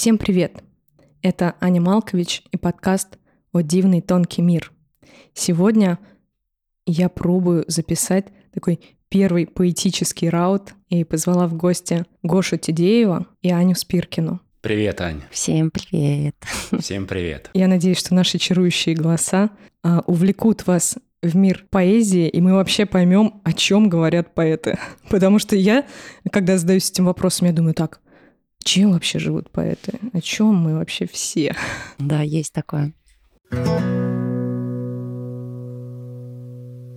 Всем привет! Это Аня Малкович и подкаст «О дивный тонкий мир». Сегодня я пробую записать такой первый поэтический раут и позвала в гости Гошу Тидеева и Аню Спиркину. Привет, Аня. Всем привет. Всем привет. Я надеюсь, что наши чарующие голоса а, увлекут вас в мир поэзии, и мы вообще поймем, о чем говорят поэты. Потому что я, когда задаюсь этим вопросом, я думаю, так, чем вообще живут поэты? О чем мы вообще все? Да, есть такое.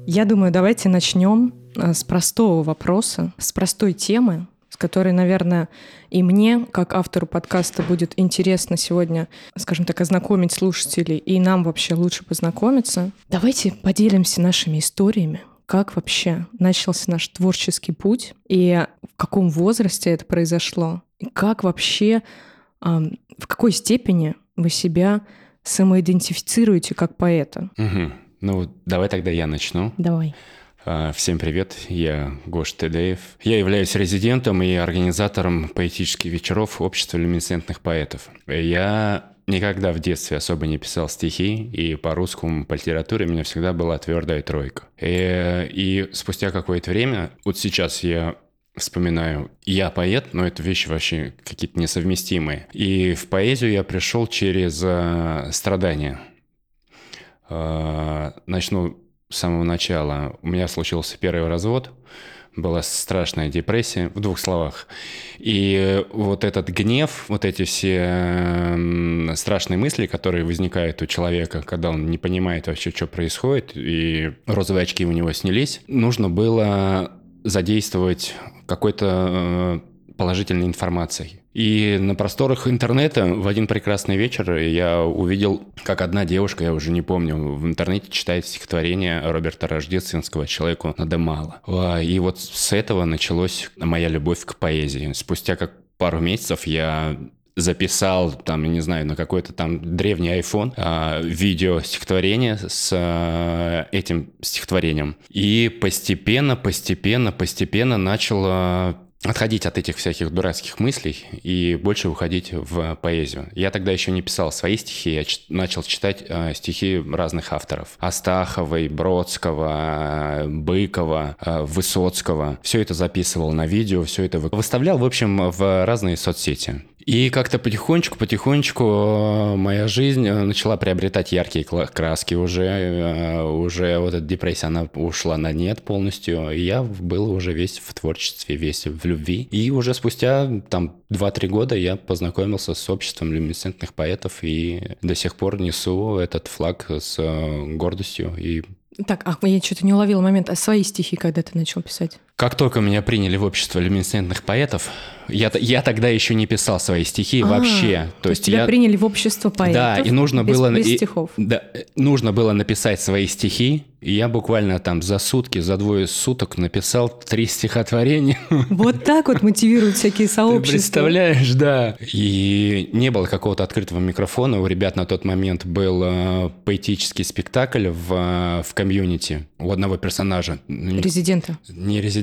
Я думаю, давайте начнем э, с простого вопроса, с простой темы, с которой, наверное, и мне, как автору подкаста, будет интересно сегодня, скажем так, ознакомить слушателей, и нам вообще лучше познакомиться. Давайте поделимся нашими историями, как вообще начался наш творческий путь, и в каком возрасте это произошло, как вообще, в какой степени вы себя самоидентифицируете как поэта. Угу. Ну, давай тогда я начну. Давай. А, всем привет, я Гош Тедеев. Я являюсь резидентом и организатором поэтических вечеров Общества люминесцентных поэтов. Я никогда в детстве особо не писал стихи, и по русскому, по литературе у меня всегда была твердая тройка. И, и спустя какое-то время, вот сейчас я вспоминаю, я поэт, но это вещи вообще какие-то несовместимые. И в поэзию я пришел через э, страдания. Э, начну с самого начала. У меня случился первый развод, была страшная депрессия, в двух словах. И вот этот гнев, вот эти все страшные мысли, которые возникают у человека, когда он не понимает вообще, что происходит, и розовые очки у него снялись, нужно было задействовать какой-то э, положительной информацией. И на просторах интернета в один прекрасный вечер я увидел, как одна девушка, я уже не помню, в интернете читает стихотворение Роберта Рождественского «Человеку надо мало». И вот с этого началась моя любовь к поэзии. Спустя как пару месяцев я записал, там, я не знаю, на какой-то там древний iPhone а, видео стихотворение с а, этим стихотворением. И постепенно, постепенно, постепенно начал отходить от этих всяких дурацких мыслей и больше уходить в поэзию. Я тогда еще не писал свои стихи, я начал читать э, стихи разных авторов. Астаховой, Бродского, Быкова, э, Высоцкого. Все это записывал на видео, все это выставлял, в общем, в разные соцсети. И как-то потихонечку-потихонечку э, моя жизнь э, начала приобретать яркие краски уже. Э, уже вот эта депрессия, она ушла на нет полностью. И я был уже весь в творчестве, весь в любви. И уже спустя там 2-3 года я познакомился с обществом люминесцентных поэтов и до сих пор несу этот флаг с гордостью и так, ах, я что-то не уловила момент. А свои стихи когда ты начал писать? Как только меня приняли в общество люминесцентных поэтов, я, я тогда еще не писал свои стихи а, вообще. То, то есть тебя я... приняли в общество поэтов Да, и нужно без, было... Без и, стихов. Да, нужно было написать свои стихи, и я буквально там за сутки, за двое суток написал три стихотворения. Вот так вот мотивируют всякие сообщества. Ты представляешь, да. И не было какого-то открытого микрофона. У ребят на тот момент был э, поэтический спектакль в, э, в комьюнити у одного персонажа. Резидента. Не резидента.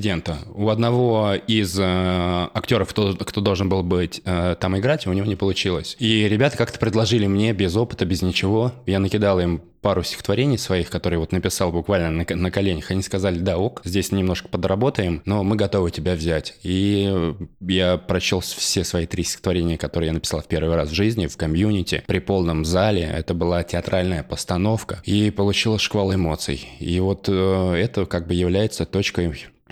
У одного из э, актеров, кто, кто должен был быть э, там играть, у него не получилось. И ребята как-то предложили мне без опыта, без ничего. Я накидал им пару стихотворений своих, которые вот написал буквально на, на коленях. Они сказали, да, ок, здесь немножко подработаем, но мы готовы тебя взять. И я прочел все свои три стихотворения, которые я написал в первый раз в жизни, в комьюнити, при полном зале. Это была театральная постановка. И получил шквал эмоций. И вот э, это как бы является точкой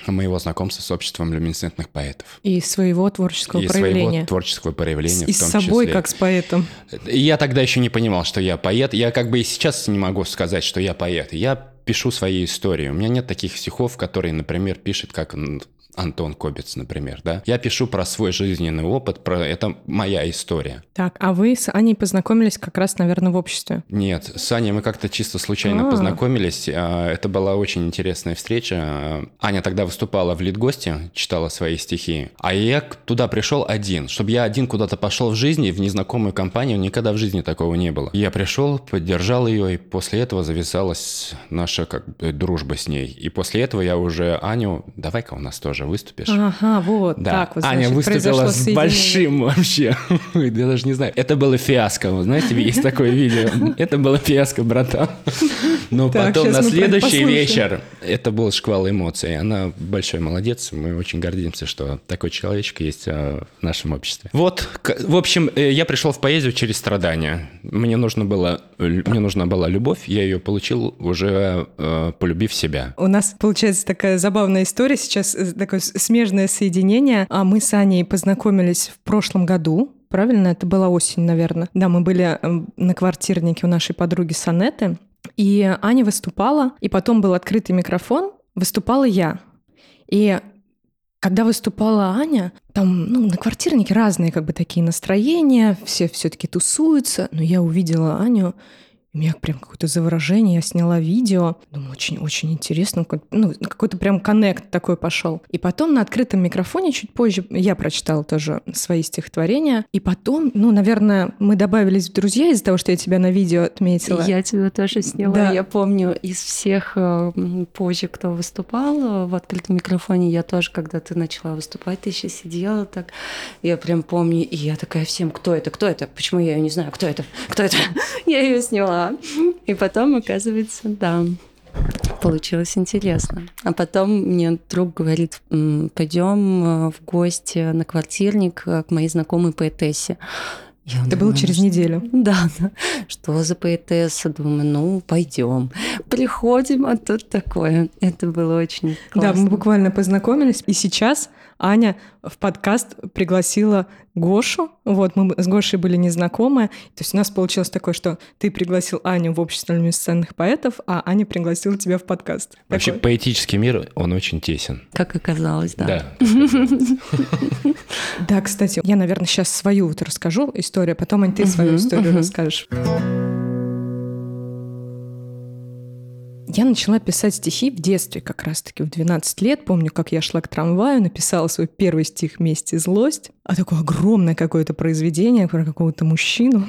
моего знакомства с обществом люминесцентных поэтов. И своего творческого и проявления. своего творческого проявления И с собой, числе. как с поэтом. Я тогда еще не понимал, что я поэт. Я как бы и сейчас не могу сказать, что я поэт. Я пишу свои истории. У меня нет таких стихов, которые, например, пишет как Антон Кобец, например, да. Я пишу про свой жизненный опыт, про это моя история. Так, а вы с Аней познакомились как раз, наверное, в обществе? Нет, с Аней мы как-то чисто случайно А-а-а. познакомились. А, это была очень интересная встреча. Аня тогда выступала в Литгосте, читала свои стихи, а я туда пришел один. Чтобы я один куда-то пошел в жизни, в незнакомую компанию, никогда в жизни такого не было. Я пришел, поддержал ее, и после этого завязалась наша как бы дружба с ней. И после этого я уже Аню, давай-ка у нас тоже выступишь. Ага, вот Да. так вот. Аня значит, выступила произошло с большим вообще. Я даже не знаю. Это было фиаско. Вы знаете, есть такое видео. Это было фиаско, братан. Но Так, потом на следующий вечер это был шквал эмоций. Она большой молодец. Мы очень гордимся, что такой человечек есть э, в нашем обществе. Вот, в общем, э, я пришел в поэзию через страдания. Мне нужно было, мне нужна была любовь. Я ее получил уже э, полюбив себя. У нас получается такая забавная история сейчас, такое смежное соединение. А мы с Аней познакомились в прошлом году. Правильно, это была осень, наверное. Да, мы были эм, на квартирнике у нашей подруги Санеты, и Аня выступала, и потом был открытый микрофон, выступала я. И когда выступала Аня, там, ну, на квартирнике разные как бы такие настроения, все все-таки тусуются, но я увидела Аню, у меня прям какое-то заворожение, я сняла видео, думаю, очень-очень интересно, ну, какой-то прям коннект такой пошел. И потом на открытом микрофоне чуть позже я прочитала тоже свои стихотворения, и потом, ну, наверное, мы добавились в друзья из-за того, что я тебя на видео отметила. Я тебя тоже сняла. Да. Я помню, из всех э, позже, кто выступал э, в открытом микрофоне, я тоже, когда ты начала выступать, ты еще сидела так. Я прям помню, и я такая всем, кто это, кто это, почему я ее не знаю, кто это, кто это. Я ее сняла. И потом, оказывается, да, Получилось интересно. А потом мне друг говорит, пойдем в гости на квартирник э, к моей знакомой поэтессе. Я Это было думаю, через что- неделю. Да, да. Что за поэтесса? Думаю, ну, пойдем. Приходим, а тут такое. Это было очень классно. Да, мы буквально познакомились, и сейчас Аня в подкаст пригласила Гошу. Вот, мы с Гошей были незнакомы. То есть у нас получилось такое, что ты пригласил Аню в общество люминесцентных поэтов, а Аня пригласила тебя в подкаст. Вообще, Такой. поэтический мир, он очень тесен. Как оказалось, да. Да. Да, кстати, я, наверное, сейчас свою вот расскажу историю, а потом, Ань, ты свою историю расскажешь. Я начала писать стихи в детстве, как раз-таки в 12 лет. Помню, как я шла к трамваю, написала свой первый стих «Месть и злость». А такое огромное какое-то произведение про какого-то мужчину.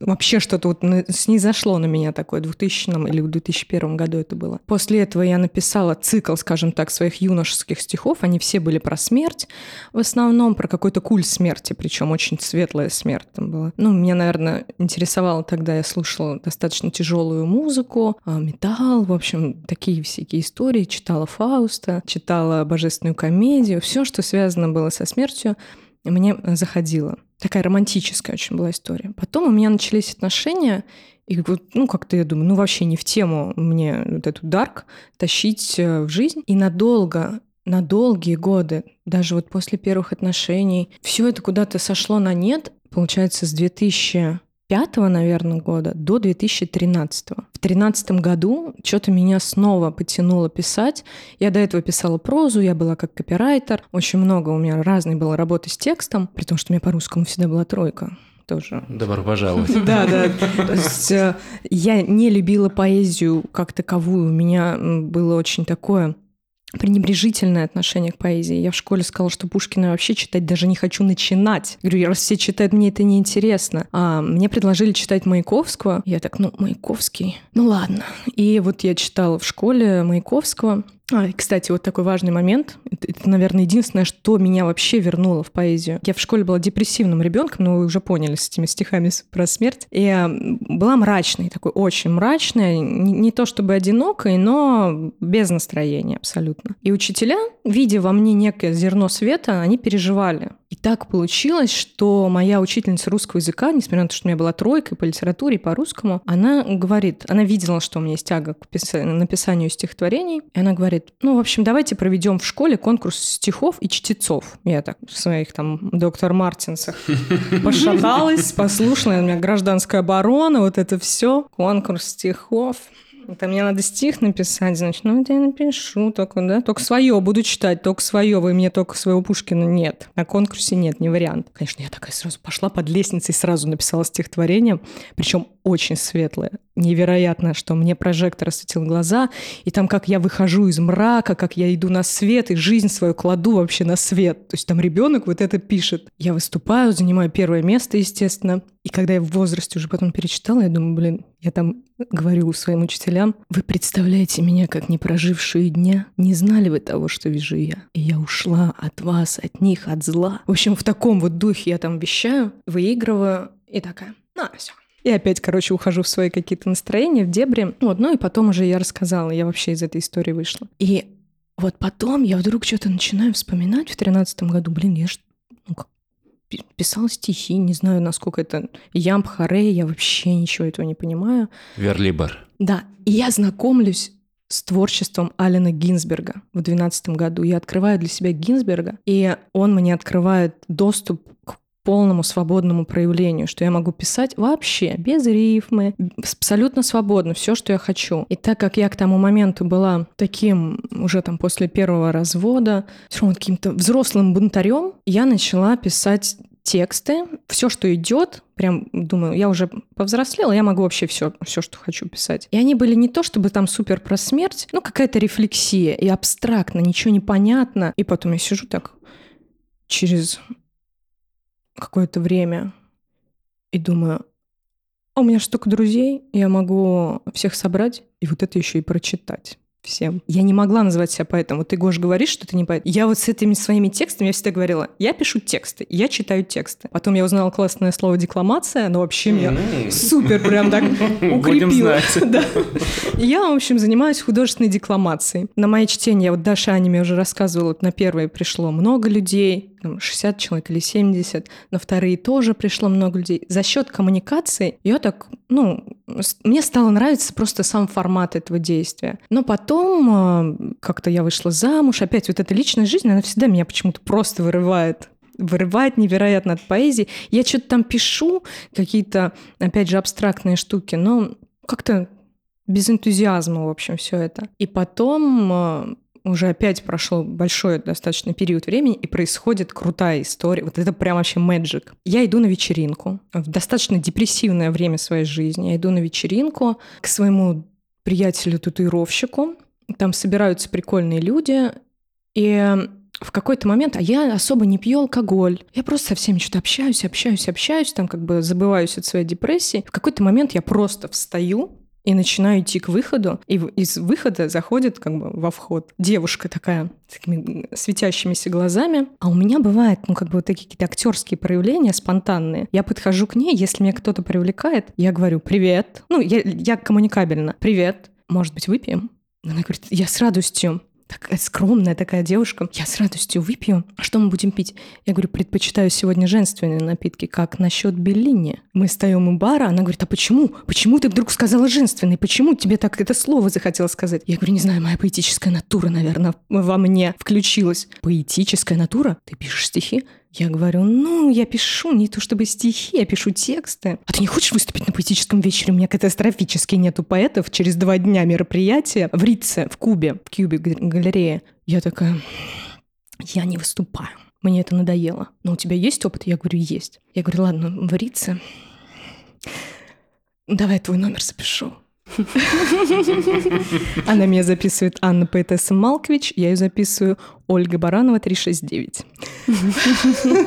Вообще что-то вот снизошло на меня такое в 2000 или в 2001 году это было. После этого я написала цикл, скажем так, своих юношеских стихов. Они все были про смерть, в основном про какой-то культ смерти, причем очень светлая смерть там была. Ну, меня, наверное, интересовало тогда, я слушала достаточно тяжелую музыку, а, металл, в общем, такие всякие истории. Читала Фауста, читала божественную комедию. Все, что связано было со смертью, мне заходило. Такая романтическая очень была история. Потом у меня начались отношения, и вот, ну, как-то я думаю, ну, вообще не в тему мне вот эту дарк тащить э, в жизнь. И надолго, на долгие годы, даже вот после первых отношений, все это куда-то сошло на нет, получается, с 2005 наверное, года до 2013. В 2013 году что-то меня снова потянуло писать. Я до этого писала прозу, я была как копирайтер. Очень много у меня разной было работы с текстом, при том, что у меня по русскому всегда была тройка тоже. Добро пожаловать. Да, да. То есть э, я не любила поэзию как таковую. У меня было очень такое пренебрежительное отношение к поэзии. Я в школе сказала, что Пушкина вообще читать даже не хочу начинать. Говорю, раз все читают, мне это неинтересно. А мне предложили читать Маяковского. Я так, ну, Маяковский, ну ладно. И вот я читала в школе Маяковского. А, кстати, вот такой важный момент. Это, наверное, единственное, что меня вообще вернуло в поэзию. Я в школе была депрессивным ребенком, но вы уже поняли с этими стихами про смерть. И была мрачной, такой очень мрачной. Не то чтобы одинокой, но без настроения абсолютно. И учителя, видя во мне некое зерно света, они переживали. И так получилось, что моя учительница русского языка, несмотря на то, что у меня была тройка по литературе, и по русскому, она говорит, она видела, что у меня есть тяга к писа- написанию стихотворений, и она говорит, ну, в общем, давайте проведем в школе конкурс стихов и чтецов. Я так в своих там доктор Мартинсах пошаталась, послушала, у меня гражданская оборона, вот это все, конкурс стихов. Это мне надо стих написать, значит, ну, это я напишу только, да, только свое буду читать, только свое, вы мне только своего Пушкина нет. На конкурсе нет, не вариант. Конечно, я такая сразу пошла под лестницей, сразу написала стихотворение, причем очень светлое. Невероятно, что мне прожектор осветил глаза, и там как я выхожу из мрака, как я иду на свет, и жизнь свою кладу вообще на свет. То есть там ребенок вот это пишет. Я выступаю, занимаю первое место, естественно. И когда я в возрасте уже потом перечитала, я думаю, блин, я там говорю своим учителям, вы представляете меня как не прожившую дня, не знали вы того, что вижу я. И я ушла от вас, от них, от зла. В общем, в таком вот духе я там вещаю, выигрываю, и такая, ну, все, и опять, короче, ухожу в свои какие-то настроения, в дебри. Вот, ну и потом уже я рассказала, я вообще из этой истории вышла. И вот потом я вдруг что-то начинаю вспоминать в тринадцатом году. Блин, я ж ну, как, писала стихи, не знаю, насколько это ямб, харе, я вообще ничего этого не понимаю. Верлибр. Да, и я знакомлюсь с творчеством Алина Гинзберга в 2012 году. Я открываю для себя Гинзберга, и он мне открывает доступ к полному свободному проявлению, что я могу писать вообще без рифмы, абсолютно свободно, все, что я хочу. И так как я к тому моменту была таким уже там после первого развода, все равно каким-то взрослым бунтарем, я начала писать тексты, все, что идет, прям думаю, я уже повзрослела, я могу вообще все, все, что хочу писать. И они были не то, чтобы там супер про смерть, ну какая-то рефлексия и абстрактно, ничего не понятно. И потом я сижу так через какое-то время и думаю, а у меня столько друзей, я могу всех собрать и вот это еще и прочитать всем. Я не могла называть себя поэтом. Вот ты, Гош, говоришь, что ты не поэт. Я вот с этими своими текстами, я всегда говорила, я пишу тексты, я читаю тексты. Потом я узнала классное слово «декламация», оно вообще меня супер прям так укрепило. Да. Я, в общем, занимаюсь художественной декламацией. На мои чтения, вот Даша Аниме уже рассказывала, вот на первое пришло много людей, 60 человек или 70, на вторые тоже пришло много людей. За счет коммуникации я так, ну, мне стало нравиться просто сам формат этого действия. Но потом а, как-то я вышла замуж, опять вот эта личная жизнь, она всегда меня почему-то просто вырывает вырывает невероятно от поэзии. Я что-то там пишу, какие-то, опять же, абстрактные штуки, но как-то без энтузиазма, в общем, все это. И потом а, уже опять прошел большой достаточно период времени, и происходит крутая история. Вот это прям вообще мэджик. Я иду на вечеринку в достаточно депрессивное время своей жизни. Я иду на вечеринку к своему приятелю-татуировщику. Там собираются прикольные люди, и в какой-то момент, а я особо не пью алкоголь. Я просто со всеми что-то общаюсь, общаюсь, общаюсь, там как бы забываюсь от своей депрессии. В какой-то момент я просто встаю, и начинаю идти к выходу, и из выхода заходит как бы во вход девушка такая с такими светящимися глазами. А у меня бывает, ну, как бы вот такие какие-то актерские проявления спонтанные. Я подхожу к ней, если меня кто-то привлекает, я говорю «Привет». Ну, я, я коммуникабельна. «Привет. Может быть, выпьем?» Она говорит, я с радостью такая скромная такая девушка. Я с радостью выпью. А что мы будем пить? Я говорю, предпочитаю сегодня женственные напитки. Как насчет Беллини? Мы стоим у бара, она говорит, а почему? Почему ты вдруг сказала женственный? Почему тебе так это слово захотелось сказать? Я говорю, не знаю, моя поэтическая натура, наверное, во мне включилась. Поэтическая натура? Ты пишешь стихи? Я говорю, ну, я пишу не то чтобы стихи, я пишу тексты. А ты не хочешь выступить на поэтическом вечере? У меня катастрофически нету поэтов. Через два дня мероприятия в Рице, в Кубе, в Кубе галерее. Я такая, я не выступаю. Мне это надоело. Но у тебя есть опыт? Я говорю, есть. Я говорю, ладно, в Рице. Давай твой номер запишу. Она меня записывает Анна Поэтесса Малкович, я ее записываю Ольга Баранова 369.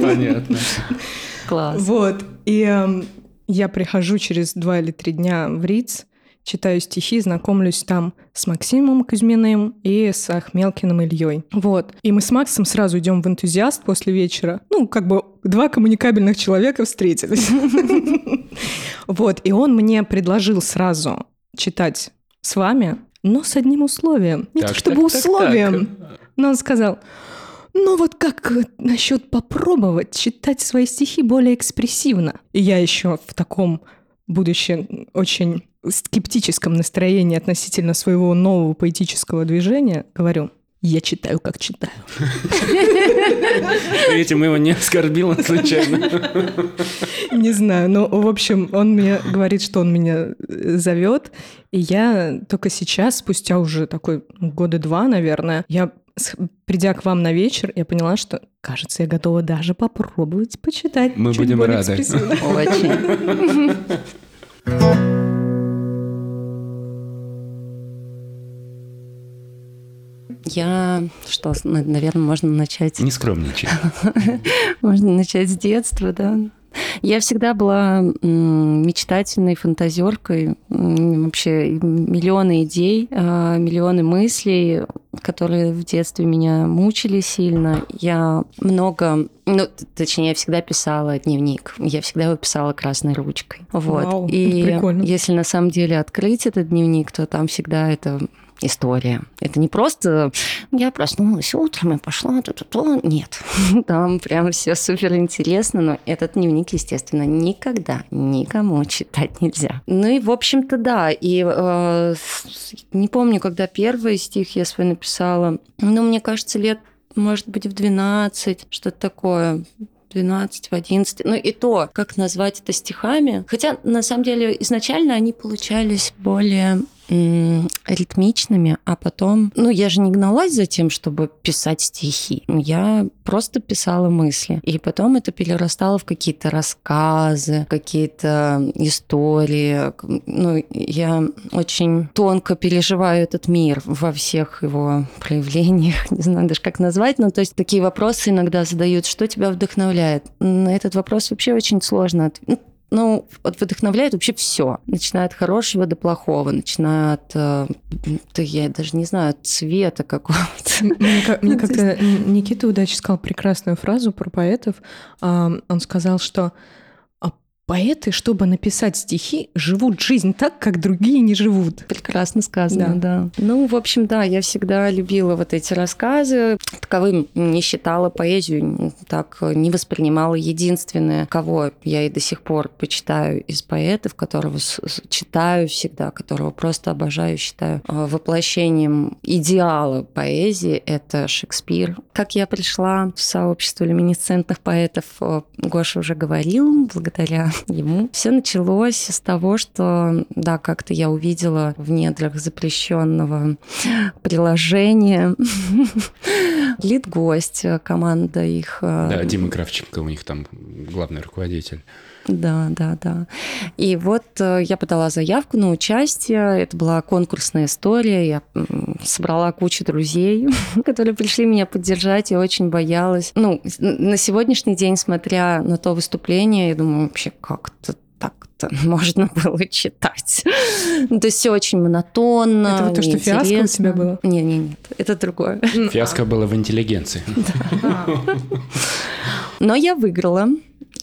Понятно. Класс. Вот. И э, я прихожу через два или три дня в РИЦ, читаю стихи, знакомлюсь там с Максимом Кузьминым и с Ахмелкиным Ильей. Вот. И мы с Максом сразу идем в энтузиаст после вечера. Ну, как бы два коммуникабельных человека встретились. Вот. И он мне предложил сразу читать с вами, но с одним условием. Не так, то чтобы так, условием, так, но он сказал, ну вот как насчет попробовать читать свои стихи более экспрессивно? И я еще в таком, будучи очень скептическом настроении относительно своего нового поэтического движения, говорю, я читаю, как читаю. Этим его не оскорбил случайно. Не знаю, но, в общем, он мне говорит, что он меня э, зовет, и я только сейчас, спустя уже такой года два, наверное, я придя к вам на вечер, я поняла, что, кажется, я готова даже попробовать почитать. Мы будем рады. Очень. Я, что, наверное, можно начать... Не скромничай. Можно начать с детства, да. Я всегда была мечтательной фантазеркой, вообще миллионы идей, а, миллионы мыслей, которые в детстве меня мучили сильно. Я много, ну, точнее, я всегда писала дневник. Я всегда его писала красной ручкой. Вот. Вау, И прикольно. если на самом деле открыть этот дневник, то там всегда это история. Это не просто я проснулась утром и пошла то-то-то. Нет, там прям все супер интересно, но этот дневник, естественно, никогда никому читать нельзя. Ну и, в общем-то, да. И э, не помню, когда первый стих я свой написала. Но мне кажется, лет, может быть, в 12, что-то такое. 12, в 11. Ну и то, как назвать это стихами. Хотя, на самом деле, изначально они получались более ритмичными, а потом, ну, я же не гналась за тем, чтобы писать стихи. Я просто писала мысли. И потом это перерастало в какие-то рассказы, какие-то истории. Ну, я очень тонко переживаю этот мир во всех его проявлениях. Не знаю даже, как назвать. Но то есть такие вопросы иногда задают, что тебя вдохновляет. На этот вопрос вообще очень сложно ответить ну, вот вдохновляет вообще все. Начиная от хорошего до плохого, начиная от, э, я даже не знаю, от цвета какого-то. Мне, мне как-то Никита Удачи сказал прекрасную фразу про поэтов. Он сказал, что Поэты, чтобы написать стихи, живут жизнь так, как другие не живут. Прекрасно сказано, да. да. Ну, в общем, да, я всегда любила вот эти рассказы. Таковым не считала поэзию, так не воспринимала. Единственное, кого я и до сих пор почитаю из поэтов, которого читаю всегда, которого просто обожаю, считаю э, воплощением идеала поэзии, это Шекспир. Как я пришла в сообщество люминесцентных поэтов, э, Гоша уже говорил, благодаря ему. Все началось с того, что, да, как-то я увидела в недрах запрещенного приложения лид-гость, команда их. Э, да, Дима Кравченко у них там главный руководитель. Да, да, да. И вот э, я подала заявку на участие. Это была конкурсная история. Я собрала кучу друзей, которые пришли меня поддержать. Я очень боялась. Ну, на сегодняшний день, смотря на то выступление, я думаю, вообще как-то так-то можно было читать. ну, то есть все очень монотонно. Это вот то, что фиаско у тебя было? Не, не, нет, это другое. Фиаско было в интеллигенции. Но я выиграла.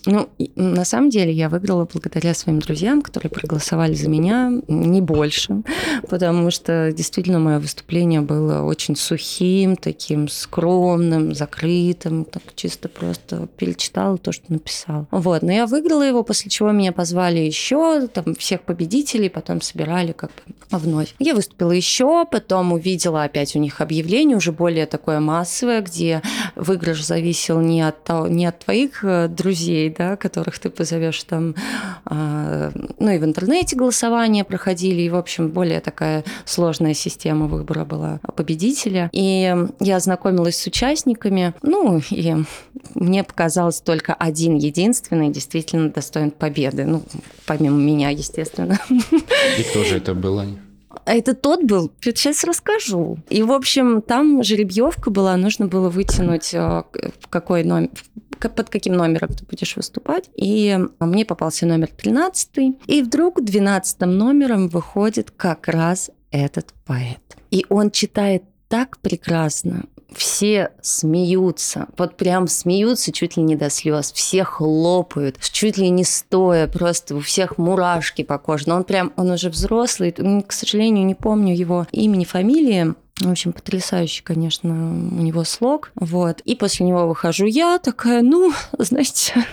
Ну, на самом деле я выиграла благодаря своим друзьям, которые проголосовали за меня, не больше, потому что действительно мое выступление было очень сухим, таким скромным, закрытым, так чисто просто перечитала то, что написала. Вот, но я выиграла его, после чего меня позвали еще, там всех победителей, потом собирали как бы вновь. Я выступила еще, потом увидела опять у них объявление, уже более такое массовое, где выигрыш зависел не от, того, не от твоих э, да, которых ты позовешь там, а, ну и в интернете голосования проходили, и, в общем, более такая сложная система выбора была победителя. И я ознакомилась с участниками, ну, и мне показалось только один единственный действительно достоин победы, ну, помимо меня, естественно. И кто же это было? А это тот был? Сейчас расскажу. И, в общем, там жеребьевка была, нужно было вытянуть э, какой номер, под каким номером ты будешь выступать. И мне попался номер 13. И вдруг 12 номером выходит как раз этот поэт. И он читает так прекрасно, все смеются, вот прям смеются чуть ли не до слез, все хлопают, чуть ли не стоя, просто у всех мурашки по коже. Но он прям, он уже взрослый, к сожалению, не помню его имени, фамилии, в общем, потрясающий, конечно, у него слог. Вот. И после него выхожу я такая, ну, знаете,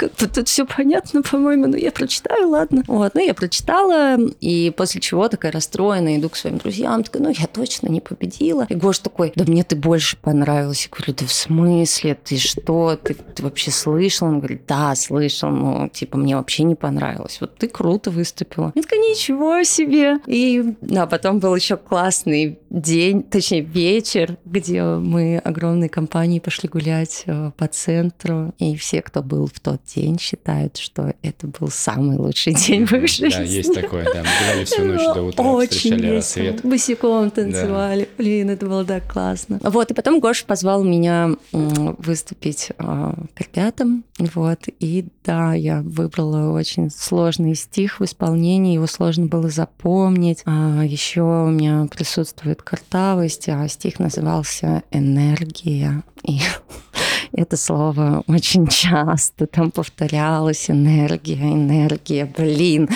как бы тут все понятно, по-моему, но я прочитаю, ладно. Вот, ну, я прочитала, и после чего такая расстроенная, иду к своим друзьям, такая, ну, я точно не победила. И Гош такой, да мне ты больше понравилась. Я говорю, да в смысле, ты что, ты, ты вообще слышал? Он говорит, да, слышал, но, типа, мне вообще не понравилось. Вот ты круто выступила. Я такая, ничего себе. И, да, потом был еще классный день, точнее, вечер, где мы огромной компанией пошли гулять э, по центру, и все, кто был в тот день считают, что это был самый лучший день в их жизни. Да, есть такое, да. Мы гуляли всю ночь до утра, Очень встречали весело. рассвет. Босиком танцевали. Блин, это было так классно. Вот, и потом Гоша позвал меня выступить а, к ребятам. Вот, и да, я выбрала очень сложный стих в исполнении, его сложно было запомнить. А, еще у меня присутствует картавость, а стих назывался «Энергия». И это слово очень часто там повторялось. Энергия, энергия, блин.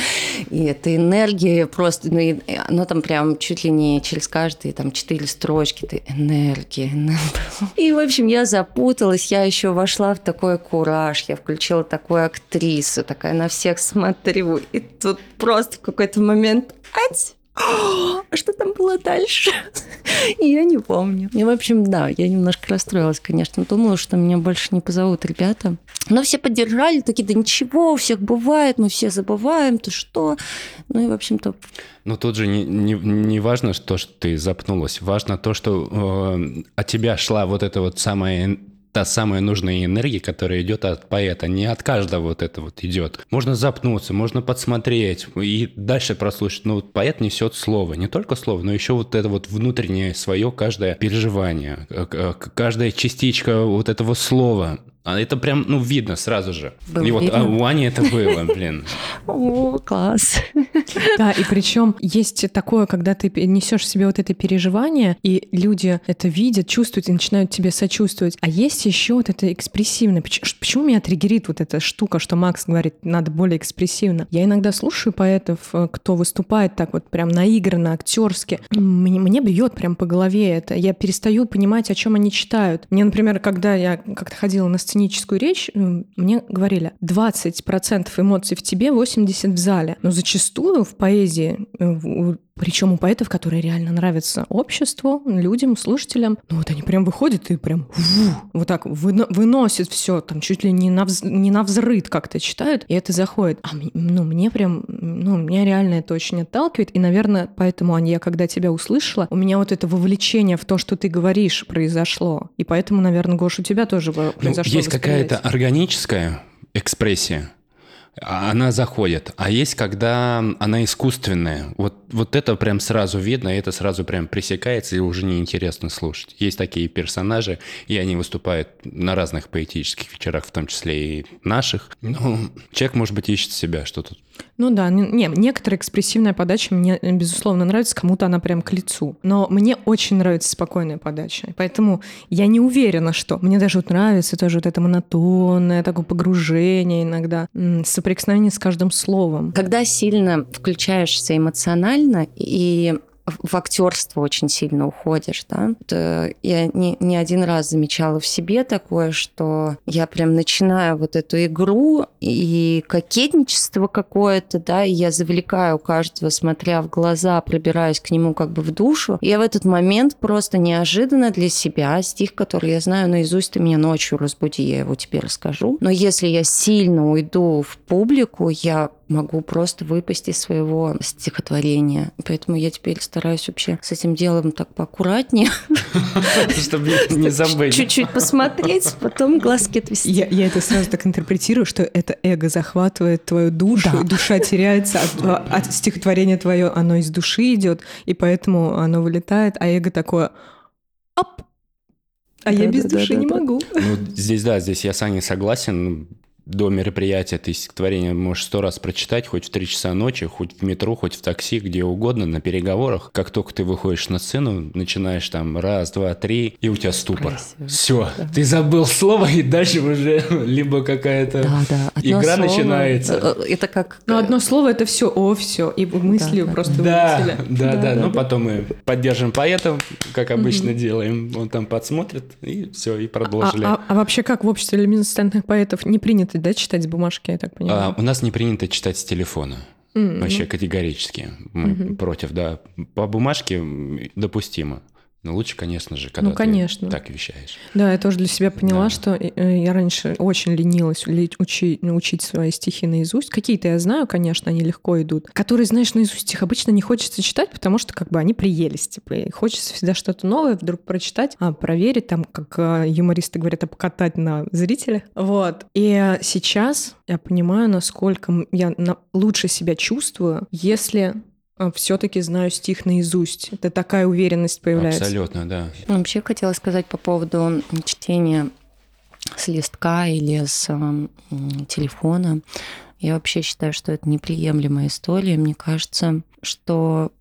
И эта энергия просто, ну, и оно там прям чуть ли не через каждые там четыре строчки. Ты энергия, энергия. И, в общем, я запуталась. Я еще вошла в такой кураж. Я включила такую актрису, такая на всех смотрю. И тут просто в какой-то момент... Ать! А что там было дальше? Я не помню. И, в общем, да, я немножко расстроилась, конечно. Думала, что меня больше не позовут ребята. Но все поддержали, такие, да ничего, у всех бывает, мы все забываем, то что. Ну и, в общем-то... Но тут же не, не, не важно то, что ты запнулась. Важно то, что э, от тебя шла вот эта вот самая та самая нужная энергия, которая идет от поэта, не от каждого вот это вот идет. Можно запнуться, можно подсмотреть и дальше прослушать. Но вот поэт несет слово, не только слово, но еще вот это вот внутреннее свое каждое переживание, э, к- каждая частичка вот этого слова. А это прям, ну, видно сразу же. Было и вот видно? а у Ани это было, блин. О, класс. Да, и причем есть такое, когда ты несешь себе вот это переживание, и люди это видят, чувствуют и начинают тебе сочувствовать. А есть еще вот это экспрессивное. Поч- Почему меня триггерит вот эта штука, что Макс говорит, надо более экспрессивно? Я иногда слушаю поэтов, э, кто выступает так вот прям наигранно, актерски. Мне, мне бьет прям по голове это. Я перестаю понимать, о чем они читают. Мне, например, когда я как-то ходила на сценическую речь, м, мне говорили, 20% эмоций в тебе, 80% в зале. Но зачастую в поэзии, причем у поэтов, которые реально нравятся обществу, людям, слушателям, ну вот они прям выходят и прям ву, вот так выно- выносят все, там чуть ли не на, вз- не на взрыд как-то читают, и это заходит. А ну, мне прям, ну, меня реально это очень отталкивает, и, наверное, поэтому, Аня, я когда тебя услышала, у меня вот это вовлечение в то, что ты говоришь, произошло. И поэтому, наверное, Гош, у тебя тоже Ну, произошло есть какая-то органическая экспрессия, она заходит. А есть, когда она искусственная. Вот, вот это прям сразу видно, это сразу прям пресекается, и уже неинтересно слушать. Есть такие персонажи, и они выступают на разных поэтических вечерах, в том числе и наших. Ну, человек, может быть, ищет себя, что тут. Ну да, не, не, некоторая экспрессивная подача мне, э, безусловно, нравится, кому-то она прям к лицу. Но мне очень нравится спокойная подача. Поэтому я не уверена, что... Мне даже вот нравится тоже вот это монотонное такое погружение иногда, соприкосновение с каждым словом. Когда сильно включаешься эмоционально и в актерство очень сильно уходишь, да. Э, Я не, не один раз замечала в себе такое, что я прям начинаю вот эту игру и кокетничество какое-то, да, и я завлекаю каждого, смотря в глаза, пробираюсь к нему как бы в душу. И я в этот момент просто неожиданно для себя стих, который я знаю наизусть, ты меня ночью разбуди, я его тебе расскажу. Но если я сильно уйду в публику, я могу просто выпасть из своего стихотворения. Поэтому я теперь стараюсь вообще с этим делом так поаккуратнее. Чтобы не забыть. Чуть-чуть посмотреть, потом глазки отвести. Я, это сразу так интерпретирую, что это эго захватывает твою душу, Да. и душа теряется от, от стихотворения твое, оно из души идет, и поэтому оно вылетает, а эго такое оп, а я без души не Да-да-да-да-да. могу. Ну, здесь, да, здесь я с Аней согласен. До мероприятия ты стихотворение можешь сто раз прочитать, хоть в три часа ночи, хоть в метро, хоть в такси, где угодно, на переговорах. Как только ты выходишь на сцену, начинаешь там раз, два, три, и у тебя ступор. Красиво. Все, ты забыл слово, и дальше уже либо какая-то Да, да. одно игра слово. начинается. Э, э, Это как... Но одно слово это все, о, все, и мысли Да, да. просто Да, вылетели. да, да, Да, Ну, да. потом мы поддержим поэта, как обычно делаем. Он там подсмотрит, и все, и А, продолжили. а- а вообще как в обществе люминесцентных поэтов не принято, да, читать с бумажки, я так А, понимаю? у нас не принято читать с телефона. М, Вообще категорически. Мы против, да. По бумажке допустимо. Но лучше, конечно же, когда Ну, конечно. ты так вещаешь. Да, я тоже для себя поняла, Да. что э, я раньше очень ленилась ли- учи- учить свои стихи наизусть. Какие-то я знаю, конечно, они легко идут. Которые, знаешь, наизусть их обычно не хочется читать, потому что как бы они приелись. Типа, и хочется всегда что-то новое вдруг прочитать, а, проверить, там, как э, юмористы говорят, а покатать на зрителя. Вот. И э, сейчас я понимаю, насколько я лучше себя чувствую, если все-таки знаю стих наизусть. Это такая уверенность появляется. Абсолютно, да. Вообще хотела сказать по поводу чтения с листка или с телефона. Я вообще считаю, что это неприемлемая история. Мне кажется, что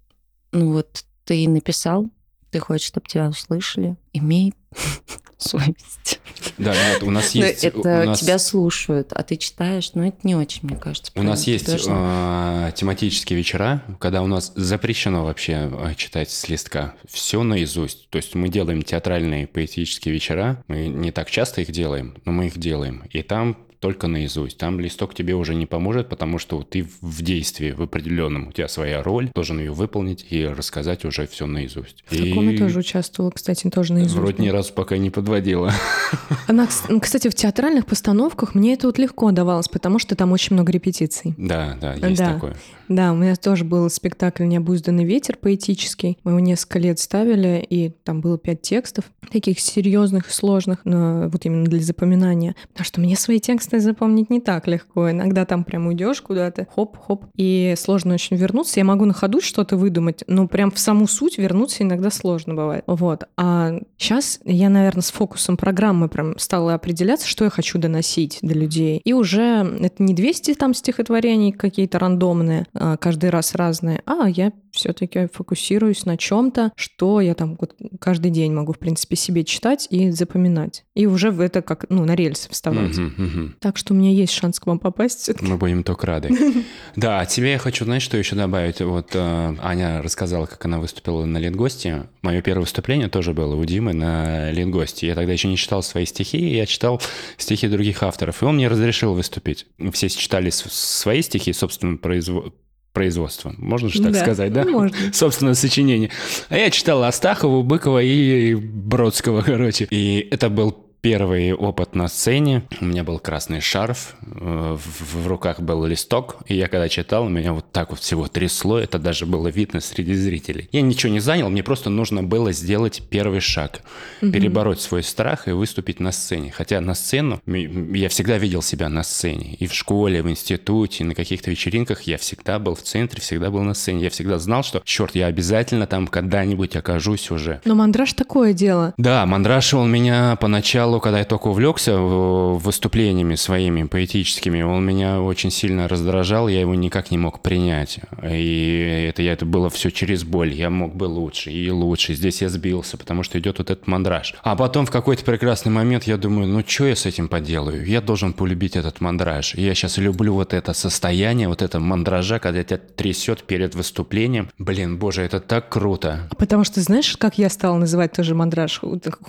ну вот ты написал, ты хочешь, чтобы тебя услышали, имей совесть. Да, нет, у нас Ну, есть... это у нас... тебя слушают, а ты читаешь, но это не очень, мне кажется. У нас есть Ты должна- э, тематические вечера, когда у нас запрещено вообще э, читать с листка. Все наизусть. То есть мы делаем театральные поэтические вечера. Мы не так часто их делаем, но мы их делаем. И там только наизусть. Там листок тебе уже не поможет, потому что ты в действии, в определенном. У тебя своя роль, должен ее выполнить и рассказать уже все наизусть. В таком я тоже участвовала, кстати, тоже наизусть. Вроде ни разу пока не подводила. Она, ну, кстати, в театральных постановках мне это вот легко давалось, потому что там очень много репетиций. Да, да, есть Да. такое. Да, у меня тоже был спектакль «Необузданный ветер» поэтический. Мы его несколько лет ставили, и там было пять текстов, таких серьезных, сложных, но вот именно для запоминания. Потому что мне свои тексты запомнить не так легко. Иногда там прям уйдешь куда-то, хоп-хоп, и сложно очень вернуться. Я могу на ходу что-то выдумать, но прям в саму суть вернуться иногда сложно бывает. Вот. А сейчас я, наверное, с фокусом программы прям стала определяться, что я хочу доносить до людей. И уже это не 200 там стихотворений какие-то рандомные, а, каждый раз разные, а я все-таки фокусируюсь на чем-то, что я там вот каждый день могу, в принципе, себе читать и запоминать. И уже в это как, ну, на рельсы вставать. Мгм, мгм. Так что у меня есть шанс к вам попасть всё-таки. Мы будем только рады. Да, а тебе я хочу, знаешь, что еще добавить? Вот э, Аня рассказала, как она выступила на Ленгосте. Мое первое выступление тоже было у Димы на Ленгосте. Я тогда еще не читал свои стихи, я читал стихи других авторов. И он мне разрешил выступить. Все читали свои стихи, собственно, произво- производства. Можно же так Да, сказать, да? можно. Собственное сочинение. А я читал Астахову, Быкова и Бродского, короче. И это был первый опыт на сцене. У меня был красный шарф, э, в, руках был листок, и я когда читал, меня вот так вот всего трясло, это даже было видно среди зрителей. Я ничего не занял, мне просто нужно было сделать первый шаг, перебороть свой страх и выступить на сцене. Хотя на сцену, я всегда видел себя на сцене. И в школе, в институте, на каких-то вечеринках я всегда был в центре, всегда был на сцене. Я всегда знал, что, черт, я обязательно там когда-нибудь окажусь уже. Но мандраж такое дело. Да, мандраж он меня поначалу, когда я только увлекся э, выступлениями своими поэтическими, он меня очень сильно раздражал, я его никак не мог принять. И это, я, это было все через боль. Я мог бы лучше и лучше. Здесь я сбился, потому что идет вот этот мандраж. А потом в какой-то прекрасный момент я думаю, ну что я с этим поделаю? Я должен полюбить этот мандраж. И я сейчас люблю вот это состояние, вот это мандража, когда тебя трясет перед выступлением. Блин, боже, это так круто. Потому что знаешь, как я стала называть тоже мандраж?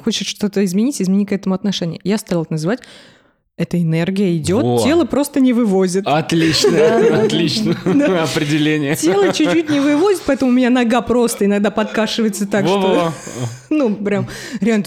Хочет что-то изменить, измени к этому отношение. Я стала это называть эта энергия идет, Во. тело просто не вывозит. Отлично, отлично определение. Тело чуть-чуть не вывозит, поэтому у меня нога просто иногда подкашивается так, что... Ну, прям реально...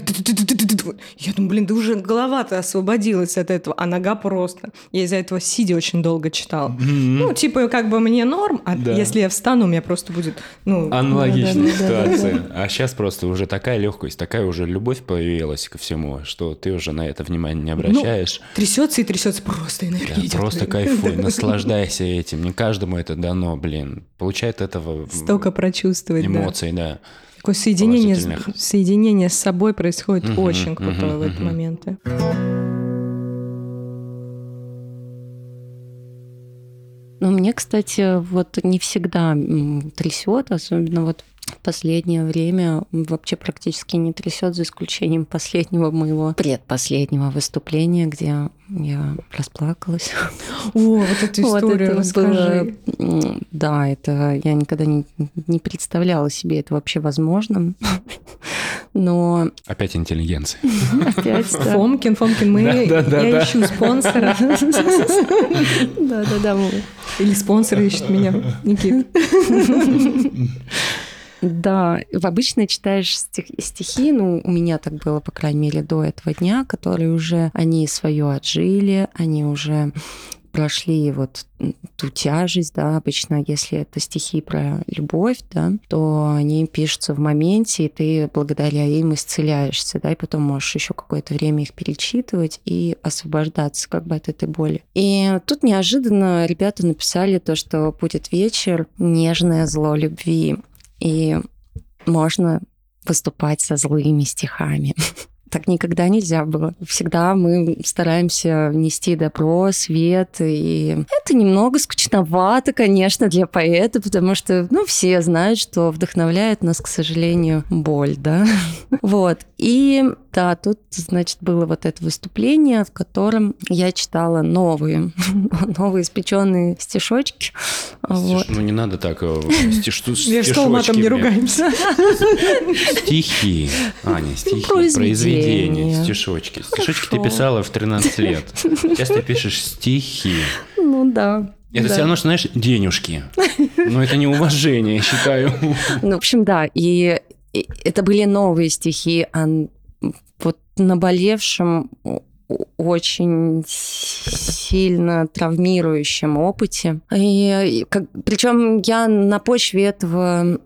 Я думаю, блин, да уже голова-то освободилась от этого, а нога просто. Я из-за этого сидя очень долго читала. Ну, типа, как бы мне норм, а если я встану, у меня просто будет... Ну, Аналогичная ситуация. А сейчас просто уже такая легкость, такая уже любовь появилась ко всему, что ты уже на это внимание не обращаешь. Трясется и трясется, просто энергия Да, идет. просто кайфуй, наслаждайся этим. Не каждому это дано, блин. Получает этого Столько прочувствовать, эмоций, да. Такое соединение, соединение с собой происходит Мгм, очень крутое мгм, в эти мгм. моменты. Ну, мне, кстати, вот не всегда трясет, особенно вот в последнее время вообще практически не трясет, за исключением последнего моего предпоследнего выступления, где я расплакалась. О, вот эту Вот историю это расскажи. было, Да, это я никогда не, не представляла себе это вообще возможным. Но Опять интеллигенция. опять да. Фомкин, Фомкин, мы, Да, да, да, я да. ищу спонсора. Да, да, да. мы- Или спонсор ищет меня, Никит. Да, обычно читаешь стих, стихи, ну, у меня так было, по крайней мере, до этого дня, которые уже, они свое отжили, они уже прошли вот ту тяжесть, да, обычно, если это стихи про любовь, да, то они пишутся в моменте, и ты благодаря им исцеляешься, да, и потом можешь еще какое-то время их перечитывать и освобождаться как бы от этой боли. И тут неожиданно ребята написали то, что будет вечер «Нежное зло любви», и можно выступать со злыми стихами. Так никогда нельзя было. Всегда мы стараемся нести добро, свет. И это немного скучновато, конечно, для поэта, потому что, ну, все знают, что вдохновляет нас, к сожалению, боль, да. Вот. И да, тут, значит, было вот это выступление, в котором я читала новые, новые испеченные стишочки. Вот. Ну, не надо так э, стишочки. Вершком матом не ругаемся. Стихи, Аня, стихи, произведения, стишочки. Стишочки ты писала в 13 лет. Сейчас ты пишешь стихи. Ну да. Это да. все равно, что, знаешь, денежки. Но это не уважение, я считаю. Ну, в общем, да. И это были новые стихи о вот наболевшем очень сильно травмирующем опыте. И, как, причем я на почве этого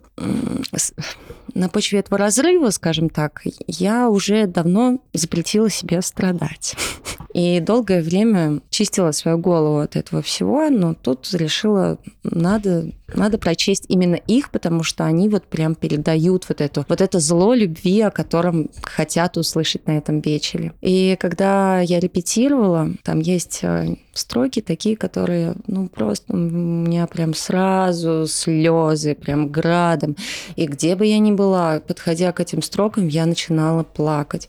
на почве этого разрыва, скажем так, я уже давно запретила себе страдать. И долгое время чистила свою голову от этого всего, но тут решила, надо, надо прочесть именно их, потому что они вот прям передают вот, эту, вот это зло любви, о котором хотят услышать на этом вечере. И когда я репетировала, там есть э, строки такие, которые, ну, просто у меня прям сразу слезы, прям градом. И где бы я ни была, подходя к этим строкам, я начинала плакать.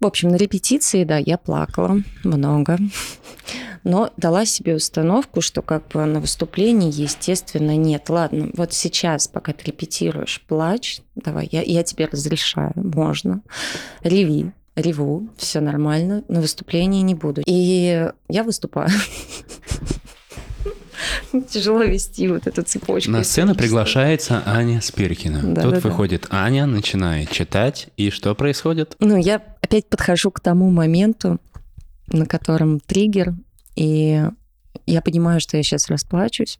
В общем, на репетиции, да, я плакала много, но дала себе установку, что как бы на выступлении, естественно, нет. Ладно, вот сейчас, пока ты репетируешь, плачь, давай, я, я тебе разрешаю, можно, реви, реву, все нормально, на выступлении не буду. И я выступаю. Тяжело вести вот эту цепочку. На сцену приглашается Аня Спиркина. Да, Тут да, выходит да. Аня, начинает читать, и что происходит? Ну, я опять подхожу к тому моменту, на котором триггер, и я понимаю, что я сейчас расплачусь.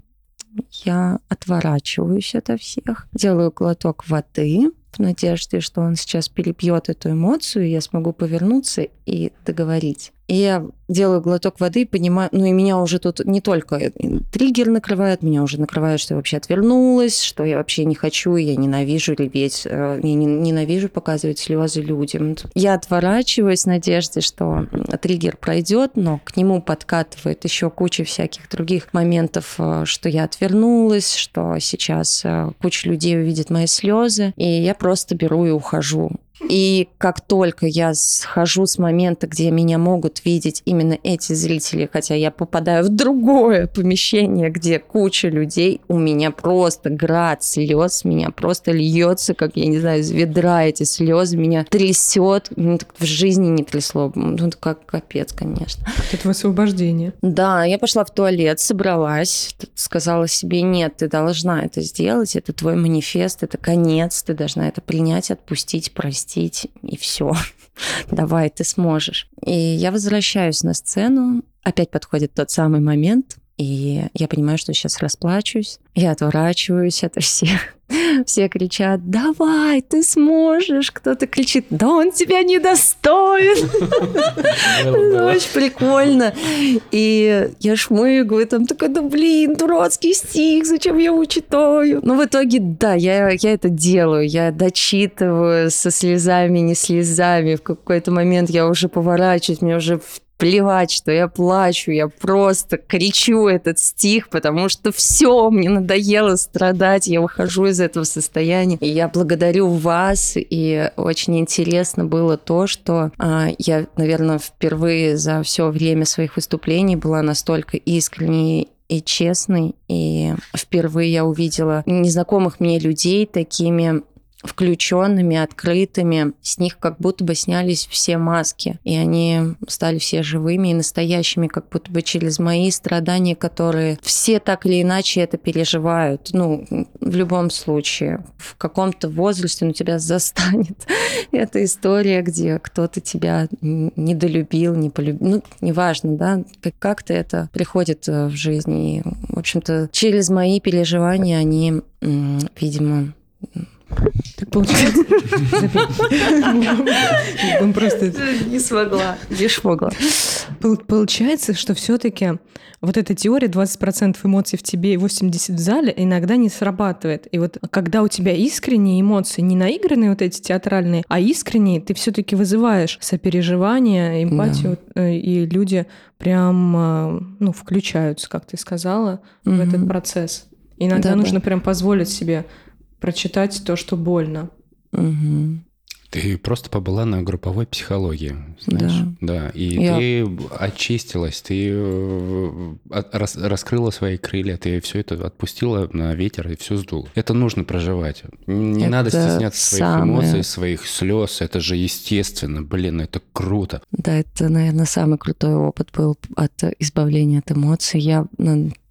Я отворачиваюсь от всех, делаю глоток воды, в надежде, что он сейчас перепьет эту эмоцию, и я смогу повернуться и договорить. И я делаю глоток воды понимаю, ну и меня уже тут не только триггер накрывает, меня уже накрывает, что я вообще отвернулась, что я вообще не хочу, я ненавижу реветь, э, я ненавижу показывать слезы людям. Я отворачиваюсь в надежде, что триггер пройдет, но к нему подкатывает еще куча всяких других моментов, э, что я отвернулась, что сейчас э, куча людей увидит мои слезы, и я просто беру и ухожу. И как только я схожу с момента, где меня могут видеть именно эти зрители, хотя я попадаю в другое помещение, где куча людей, у меня просто град слез, меня просто льется, как, я не знаю, из ведра эти слезы, меня трясет. Ну, в жизни не трясло. Ну, как капец, конечно. Это освобождение. Да, я пошла в туалет, собралась, сказала себе, нет, ты должна это сделать, это твой манифест, это конец, ты должна это принять, отпустить, простить простить, и все. Давай, ты сможешь. И я возвращаюсь на сцену. Опять подходит тот самый момент, и я понимаю, что сейчас расплачусь. Я отворачиваюсь от всех. Все кричат, давай, ты сможешь. Кто-то кричит, да он тебя не достоин. Очень прикольно. И я шмыгаю, там такой, да блин, дурацкий стих, зачем я его читаю? Но в итоге, да, я, я это делаю. Я дочитываю со слезами, не слезами. В какой-то момент я уже поворачиваюсь, мне уже плевать, что я плачу, я просто кричу этот стих, потому что все, мне надоело страдать, я выхожу из этого состояния. И я благодарю вас, и очень интересно было то, что а, я, наверное, впервые за все время своих выступлений была настолько искренней и честной, и впервые я увидела незнакомых мне людей такими включенными, открытыми. С них как будто бы снялись все маски, и они стали все живыми и настоящими, как будто бы через мои страдания, которые все так или иначе это переживают. Ну, в любом случае, в каком-то возрасте, ну, тебя застанет эта история, где кто-то тебя недолюбил, не полюбил. Ну, неважно, да, как-то это приходит э, в жизни. И, в общем-то, через мои переживания они, видимо, так получается... Он просто... Не смогла, не смогла. Получается, что все таки вот эта теория 20% эмоций в тебе и 80% в зале иногда не срабатывает. И вот когда у тебя искренние эмоции, не наигранные вот эти театральные, а искренние, ты все таки вызываешь сопереживание, эмпатию, да. Э, и люди прям э, ну, включаются, как ты сказала, угу. в этот процесс. Иногда да, нужно да. прям позволить себе прочитать то, что больно. Угу. Ты просто побыла на групповой психологии, знаешь? Да. да. И Я... ты очистилась, ты э, рас, раскрыла свои крылья, ты все это отпустила на ветер и все сдул. Это нужно проживать. Не это надо стесняться своих самое... эмоций, своих слез. Это же естественно. Блин, это круто. Да, это, наверное, самый крутой опыт был от избавления от эмоций. Я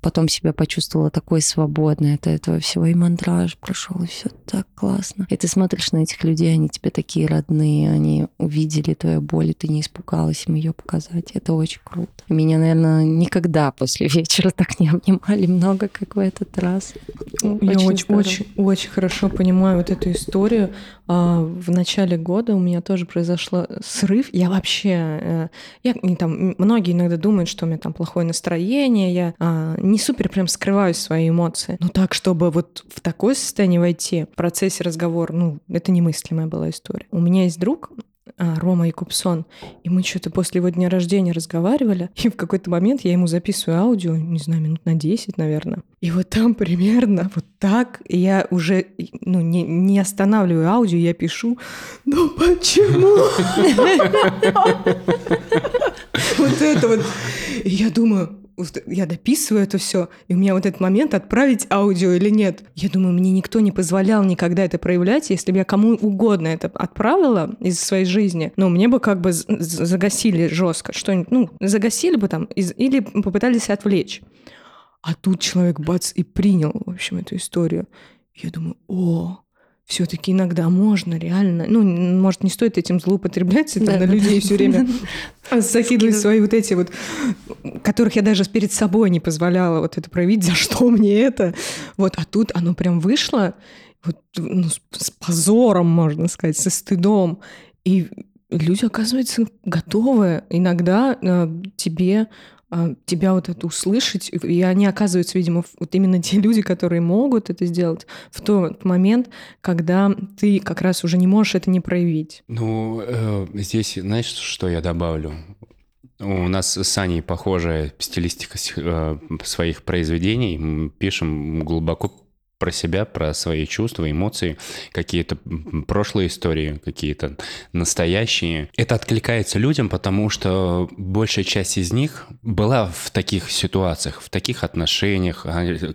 потом себя почувствовала такой свободной от этого всего. И мандраж прошел, и все так классно. И ты смотришь на этих людей, они тебе такие родные, они увидели твою боль, и ты не испугалась им ее показать. Это очень круто. Меня, наверное, никогда после вечера так не обнимали много, как в этот раз. Я очень, очень, очень хорошо понимаю вот эту историю. А, в начале года у меня тоже произошел срыв. Я вообще, э, я там, многие иногда думают, что у меня там плохое настроение, я а, не супер прям скрываю свои эмоции. Но так, чтобы вот в такое состояние войти в процессе разговора, ну, это немыслимая была история. У меня есть друг, Рома Якубсон, и мы что-то после его дня рождения разговаривали, и в какой-то момент я ему записываю аудио, не знаю, минут на 10, наверное. И вот там примерно вот так я уже ну, не, не останавливаю аудио, я пишу, ну почему? Вот это вот. Я думаю, я дописываю это все, и у меня вот этот момент отправить аудио или нет. Я думаю, мне никто не позволял никогда это проявлять, если бы я кому угодно это отправила из своей жизни, ну, мне бы как бы загасили жестко что-нибудь, ну, загасили бы там из, или попытались отвлечь. А тут человек бац и принял, в общем, эту историю. Я думаю, о, все-таки иногда можно реально, ну, может, не стоит этим злоупотреблять, и да, на да, людей да. все время закидывать свои вот эти вот, которых я даже перед собой не позволяла вот это проявить, за что мне это. Вот, а тут оно прям вышло вот, ну, с позором, можно сказать, со стыдом. И люди, оказывается, готовы иногда э, тебе тебя вот это услышать, и они оказываются, видимо, вот именно те люди, которые могут это сделать в тот момент, когда ты как раз уже не можешь это не проявить. Ну, э, здесь, знаешь, что я добавлю? У нас с Аней похожая стилистика э, своих произведений. Мы пишем глубоко про себя, про свои чувства, эмоции, какие-то прошлые истории, какие-то настоящие. Это откликается людям, потому что большая часть из них была в таких ситуациях, в таких отношениях.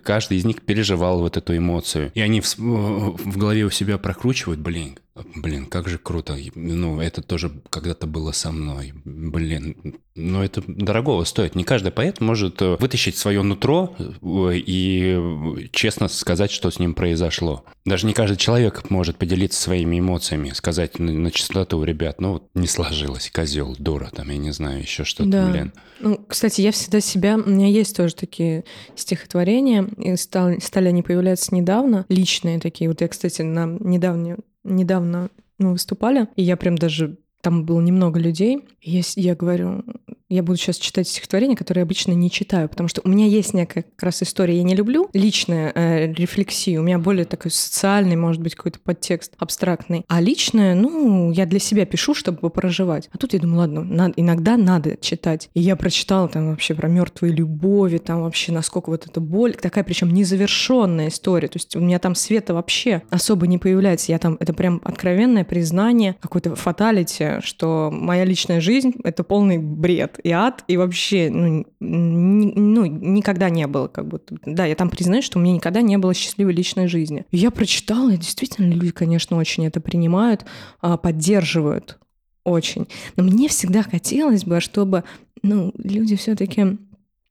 Каждый из них переживал вот эту эмоцию. И они в, в голове у себя прокручивают, блин, Блин, как же круто. Ну, это тоже когда-то было со мной. Блин, ну это дорогого стоит. Не каждый поэт может э, вытащить свое нутро э, и честно сказать, что с ним произошло. Даже не каждый человек может поделиться своими эмоциями, сказать на, на чистоту, ребят, ну вот не сложилось, козел, дура, там, я не знаю, еще что-то, да. блин. Ну, кстати, я всегда себя... У меня есть тоже такие стихотворения, и стали, стали они появляться недавно, личные такие. Вот я, кстати, на недавнюю недавно мы выступали, и я прям даже там было немного людей. Я, я говорю, я буду сейчас читать стихотворение, которое я обычно не читаю, потому что у меня есть некая как раз история. Я не люблю личную э, рефлексию, у меня более такой социальный, может быть, какой-то подтекст абстрактный. А личное, ну, я для себя пишу, чтобы проживать. А тут я думаю, ладно, надо, иногда надо читать. И я прочитала там вообще про мертвые любови, там вообще насколько вот эта боль, такая причем незавершенная история. То есть у меня там света вообще особо не появляется. Я там, это прям откровенное признание, какой-то фаталити, что моя личная жизнь — это полный бред. И ад, и вообще, ну, ни, ну, никогда не было как будто. Да, я там признаюсь, что у меня никогда не было счастливой личной жизни. И я прочитала, и действительно люди, конечно, очень это принимают, а, поддерживают очень. Но мне всегда хотелось бы, чтобы ну, люди все-таки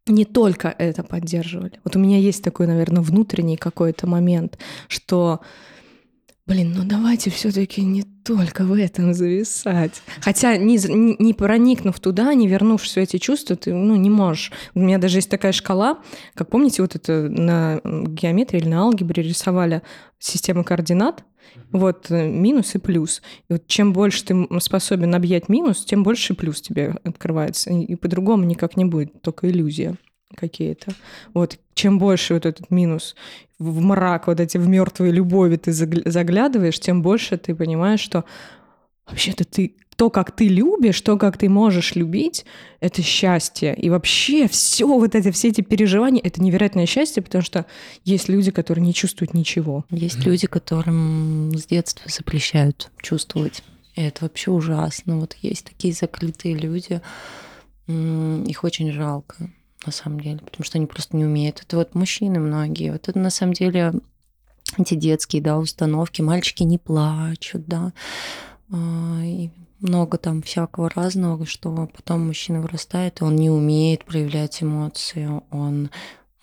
не только это поддерживали. Вот у меня есть такой, наверное, внутренний какой-то момент, что Блин, ну давайте все-таки не только в этом зависать. Хотя не, не проникнув туда, не вернувшись в эти чувства, ты ну, не можешь. У меня даже есть такая шкала, как помните, вот это на геометрии или на алгебре рисовали систему координат, вот э, минус и плюс. И вот чем больше ты способен объять минус, тем больше плюс тебе открывается. И, и по-другому никак не будет, только иллюзия какие-то. Вот чем больше вот этот минус в мрак, вот эти в мертвые любови ты заглядываешь, тем больше ты понимаешь, что вообще-то ты то, как ты любишь, то, как ты можешь любить, это счастье. И вообще все вот эти, все эти переживания, это невероятное счастье, потому что есть люди, которые не чувствуют ничего. Есть люди, которым с детства запрещают чувствовать. И это вообще ужасно. Вот есть такие закрытые люди, их очень жалко на самом деле, потому что они просто не умеют. Это вот мужчины многие. Вот это на самом деле эти детские, да, установки. Мальчики не плачут, да. А, и много там всякого разного, что потом мужчина вырастает, и он не умеет проявлять эмоции, он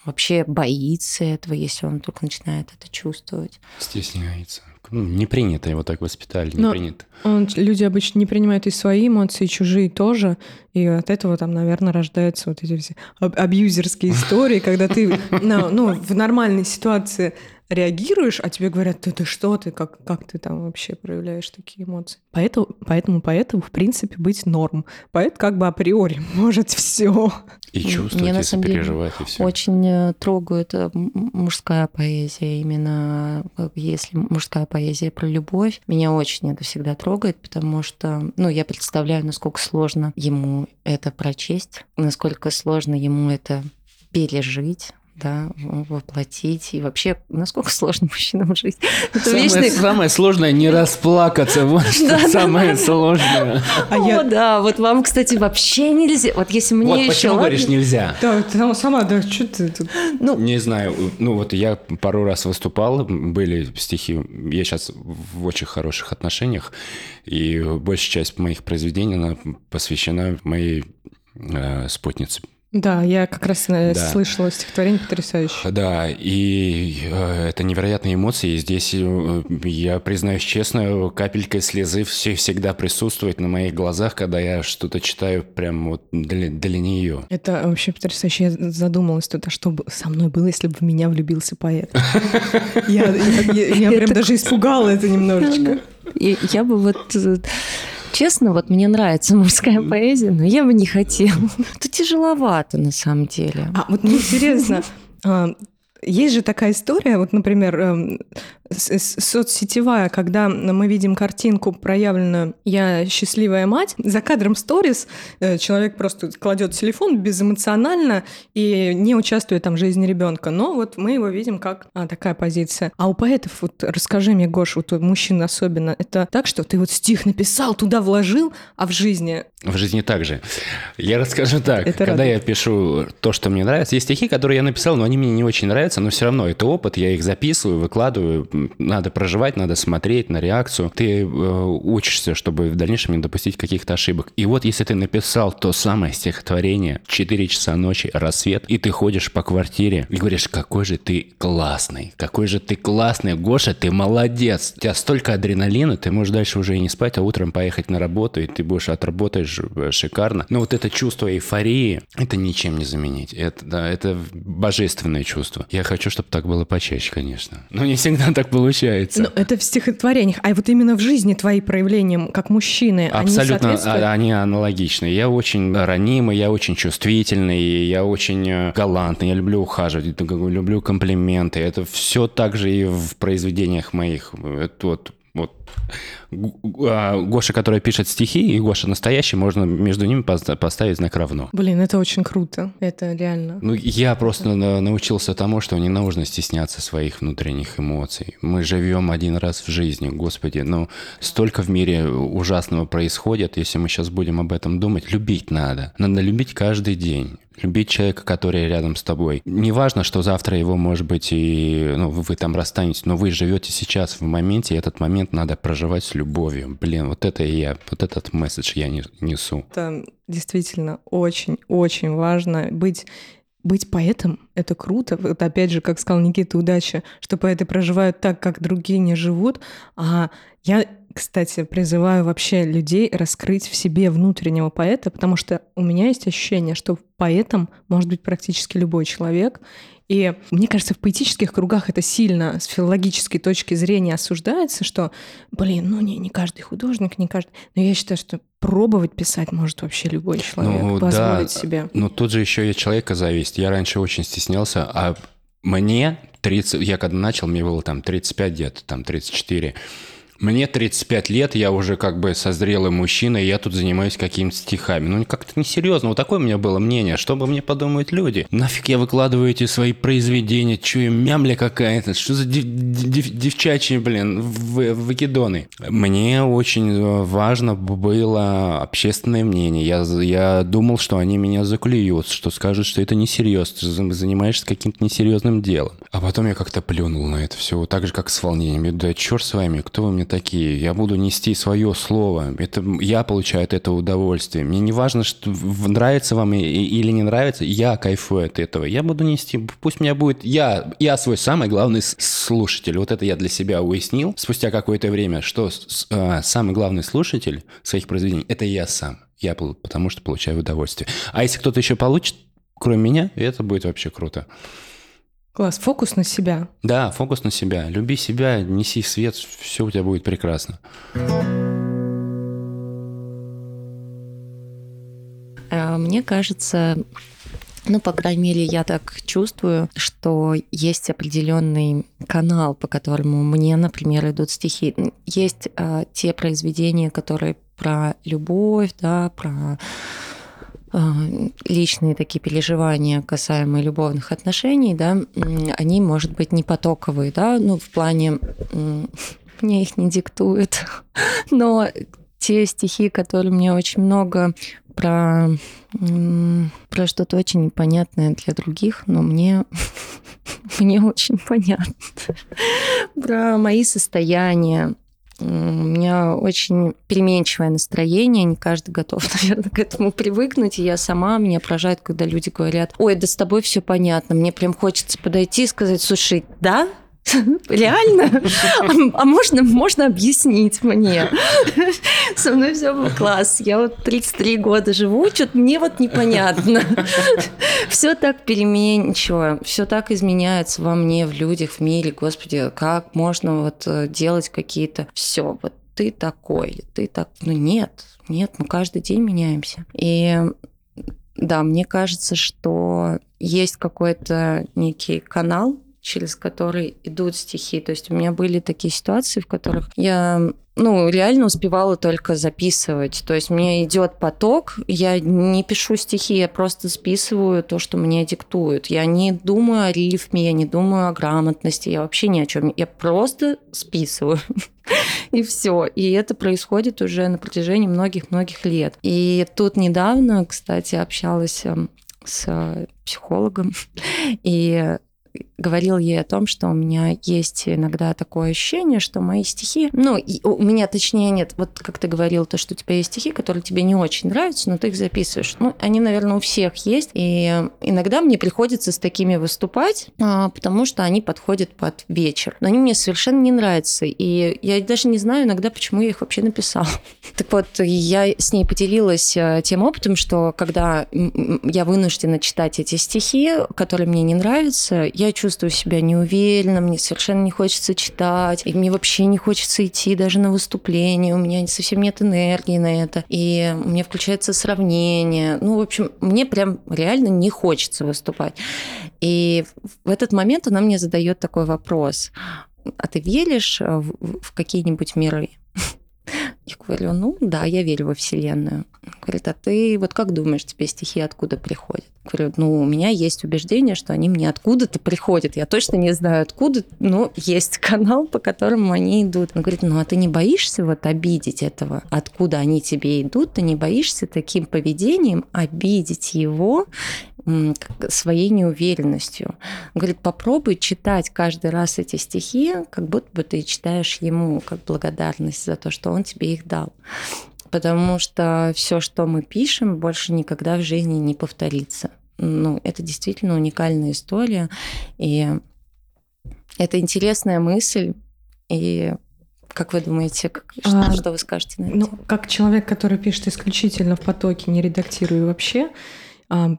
вообще боится этого, если он только начинает это чувствовать. Стесняется. Ну, не принято его так воспитали, не Но принято. Он, люди обычно не принимают и свои эмоции, и чужие тоже. И от этого там, наверное, рождаются вот эти все абьюзерские истории, когда ты ну, в нормальной ситуации реагируешь, а тебе говорят, ты, ты что, ты как, как ты там вообще проявляешь такие эмоции. Поэтому, поэтому, поэтому, в принципе, быть норм. Поэт как бы априори может все. И чувствовать, Мне, и сопереживать, и все. Очень э, трогает э, мужская поэзия, именно если мужская поэзия про любовь. Меня очень это всегда трогает, потому что, ну, я представляю, насколько сложно ему это прочесть, насколько сложно ему это пережить, да, воплотить. И вообще, насколько сложно мужчинам жить. Это самое, вечный... самое сложное не расплакаться. Вот что самое сложное. А О, я... да, вот вам, кстати, вообще нельзя. Вот если мне вот еще... почему говоришь нельзя? Да, ты сама, да, что ты тут... Ну... Не знаю. Ну вот я пару раз выступал, были стихи. Я сейчас в очень хороших отношениях, и большая часть моих произведений, она посвящена моей э, спутнице да, я как раз э, да. слышала стихотворение потрясающее. Да, и э, это невероятные эмоции. И здесь, э, я признаюсь честно, капелька слезы все всегда присутствует на моих глазах, когда я что-то читаю прям вот для, для нее. Это вообще потрясающе. Я задумалась тут, а что бы со мной было, если бы в меня влюбился поэт? Я прям даже испугала это немножечко. Я бы вот Честно, вот мне нравится мужская поэзия, но я бы не хотела. Это тяжеловато на самом деле. А вот мне интересно, а, есть же такая история, вот, например, эм, соцсетевая, когда мы видим картинку проявленную «Я счастливая мать», за кадром сторис э, человек просто кладет телефон безэмоционально и не участвует там в жизни ребенка. Но вот мы его видим как а, такая позиция. А у поэтов, вот расскажи мне, Гош, вот у мужчин особенно, это так, что ты вот стих написал, туда вложил, а в жизни... В жизни так же. Я расскажу так. Это когда радует. я пишу то, что мне нравится, есть стихи, которые я написал, но они мне не очень нравятся, но все равно это опыт, я их записываю, выкладываю, надо проживать, надо смотреть на реакцию. Ты э, учишься, чтобы в дальнейшем не допустить каких-то ошибок. И вот если ты написал то самое стихотворение 4 часа ночи, рассвет, и ты ходишь по квартире и говоришь, какой же ты классный, какой же ты классный, Гоша, ты молодец. У тебя столько адреналина, ты можешь дальше уже и не спать, а утром поехать на работу, и ты будешь отработаешь э, шикарно. Но вот это чувство эйфории, это ничем не заменить. Это, да, это божественное чувство. Я хочу, чтобы так было почаще, конечно. Но не всегда так получается получается. Но это в стихотворениях, а вот именно в жизни твои проявления как мужчины, Абсолютно, они соответствуют? они аналогичны. Я очень ранимый, я очень чувствительный, я очень э, галантный, я люблю ухаживать, люблю комплименты. Это все так же и в произведениях моих. Это вот вот А, Гоша, который пишет стихи, и Гоша настоящий, можно между ними поставить знак равно. Блин, это очень круто. Это реально. Ну, я просто научился тому, что не нужно стесняться своих внутренних эмоций. Мы живем один раз в жизни, господи. Ну, столько в мире ужасного происходит, если мы сейчас будем об этом думать. Любить надо. Надо любить каждый день любить человека, который рядом с тобой. Не важно, что завтра его, может быть, и ну, вы там расстанетесь, но вы живете сейчас в моменте, и этот момент надо проживать с любовью. Блин, вот это я, вот этот месседж я несу. Это действительно очень-очень важно быть быть поэтом — это круто. Вот опять же, как сказал Никита, удача, что поэты проживают так, как другие не живут. А я кстати, призываю вообще людей раскрыть в себе внутреннего поэта, потому что у меня есть ощущение, что поэтом может быть практически любой человек. И мне кажется, в поэтических кругах это сильно с филологической точки зрения осуждается, что, блин, ну не, не каждый художник, не каждый. Но я считаю, что пробовать писать может вообще любой человек, ну, позволить да, себе. Но тут же еще и человека зависит. Я раньше очень стеснялся, а мне 30, я когда начал, мне было там 35 лет, там 34. Мне 35 лет, я уже как бы созрелый мужчина, и я тут занимаюсь какими-то стихами. Ну, как-то несерьезно. Вот такое у меня было мнение. Что бы мне подумают люди? Нафиг я выкладываю эти свои произведения? Че я мямля какая-то? Что за дев- дев- девчачьи, блин, в- выкидоны? Мне очень важно было общественное мнение. Я, я думал, что они меня заклюют, что скажут, что это несерьезно, ты занимаешься каким-то несерьезным делом. А потом я как-то плюнул на это все, так же, как с волнением. Да черт с вами, кто вы мне такие, я буду нести свое слово, это я получаю от этого удовольствие. Мне не важно, что нравится вам или не нравится, я кайфую от этого. Я буду нести, пусть меня будет, я, я свой самый главный слушатель. Вот это я для себя уяснил спустя какое-то время, что а, самый главный слушатель своих произведений – это я сам. Я потому что получаю удовольствие. А если кто-то еще получит, кроме меня, это будет вообще круто. Класс, фокус на себя. Да, фокус на себя. Люби себя, неси свет, все у тебя будет прекрасно. А, мне кажется, ну, по крайней мере, я так чувствую, что есть определенный канал, по которому мне, например, идут стихи. Есть э, те произведения, которые про любовь, да, про личные такие переживания касаемые любовных отношений, да, они, может быть, не потоковые, да, ну, в плане мне их не диктуют, но те стихи, которые мне очень много про, про что-то очень непонятное для других, но мне, мне очень понятно. Про мои состояния, у меня очень переменчивое настроение, не каждый готов, наверное, к этому привыкнуть. И я сама, меня поражает, когда люди говорят, ой, да с тобой все понятно. Мне прям хочется подойти и сказать, слушай, да, Реально? А, а можно, можно объяснить мне? Со мной все было класс. Я вот 33 года живу, что-то мне вот непонятно. Все так переменчиво, все так изменяется во мне, в людях, в мире. Господи, как можно вот э, делать какие-то... Все, вот ты такой, ты так... Ну нет, нет, мы каждый день меняемся. И да, мне кажется, что есть какой-то некий канал, через который идут стихи. То есть у меня были такие ситуации, в которых я ну, реально успевала только записывать. То есть мне идет поток, я не пишу стихи, я просто списываю то, что мне диктуют. Я не думаю о рифме, я не думаю о грамотности, я вообще ни о чем. Я просто списываю. И все. И это происходит уже на протяжении многих-многих лет. И тут недавно, кстати, общалась эм, с психологом, и говорил ей о том, что у меня есть иногда такое ощущение, что мои стихи, ну, у меня точнее нет, вот как ты говорил, то, что у тебя есть стихи, которые тебе не очень нравятся, но ты их записываешь. Ну, они, наверное, у всех есть, и иногда мне приходится с такими выступать, а, потому что они подходят под вечер. Но они мне совершенно не нравятся, и я даже не знаю иногда, почему я их вообще написала. Так вот, я с ней поделилась э, тем опытом, что когда я вынуждена читать эти стихи, которые мне не нравятся, я чувствую чувствую себя неуверенно, мне совершенно не хочется читать, и мне вообще не хочется идти даже на выступление, у меня совсем нет энергии на это, и у меня включается сравнение. Ну, в общем, мне прям реально не хочется выступать. И в этот момент она мне задает такой вопрос. а ты веришь в, в какие-нибудь миры? Я говорю, ну да, я верю во Вселенную. Говорит, а ты вот как думаешь, тебе стихи откуда приходят? Говорю, ну, у меня есть убеждение, что они мне откуда-то приходят. Я точно не знаю откуда, но есть канал, по которому они идут. Он говорит, ну, а ты не боишься вот обидеть этого, откуда они тебе идут? Ты не боишься таким поведением обидеть его своей неуверенностью. Он говорит, попробуй читать каждый раз эти стихи, как будто бы ты читаешь ему как благодарность за то, что он тебе их дал потому что все, что мы пишем, больше никогда в жизни не повторится. Ну, это действительно уникальная история, и это интересная мысль, и как вы думаете, как, что, а, что вы скажете на это? Ну, как человек, который пишет исключительно в потоке, не редактирую вообще, а,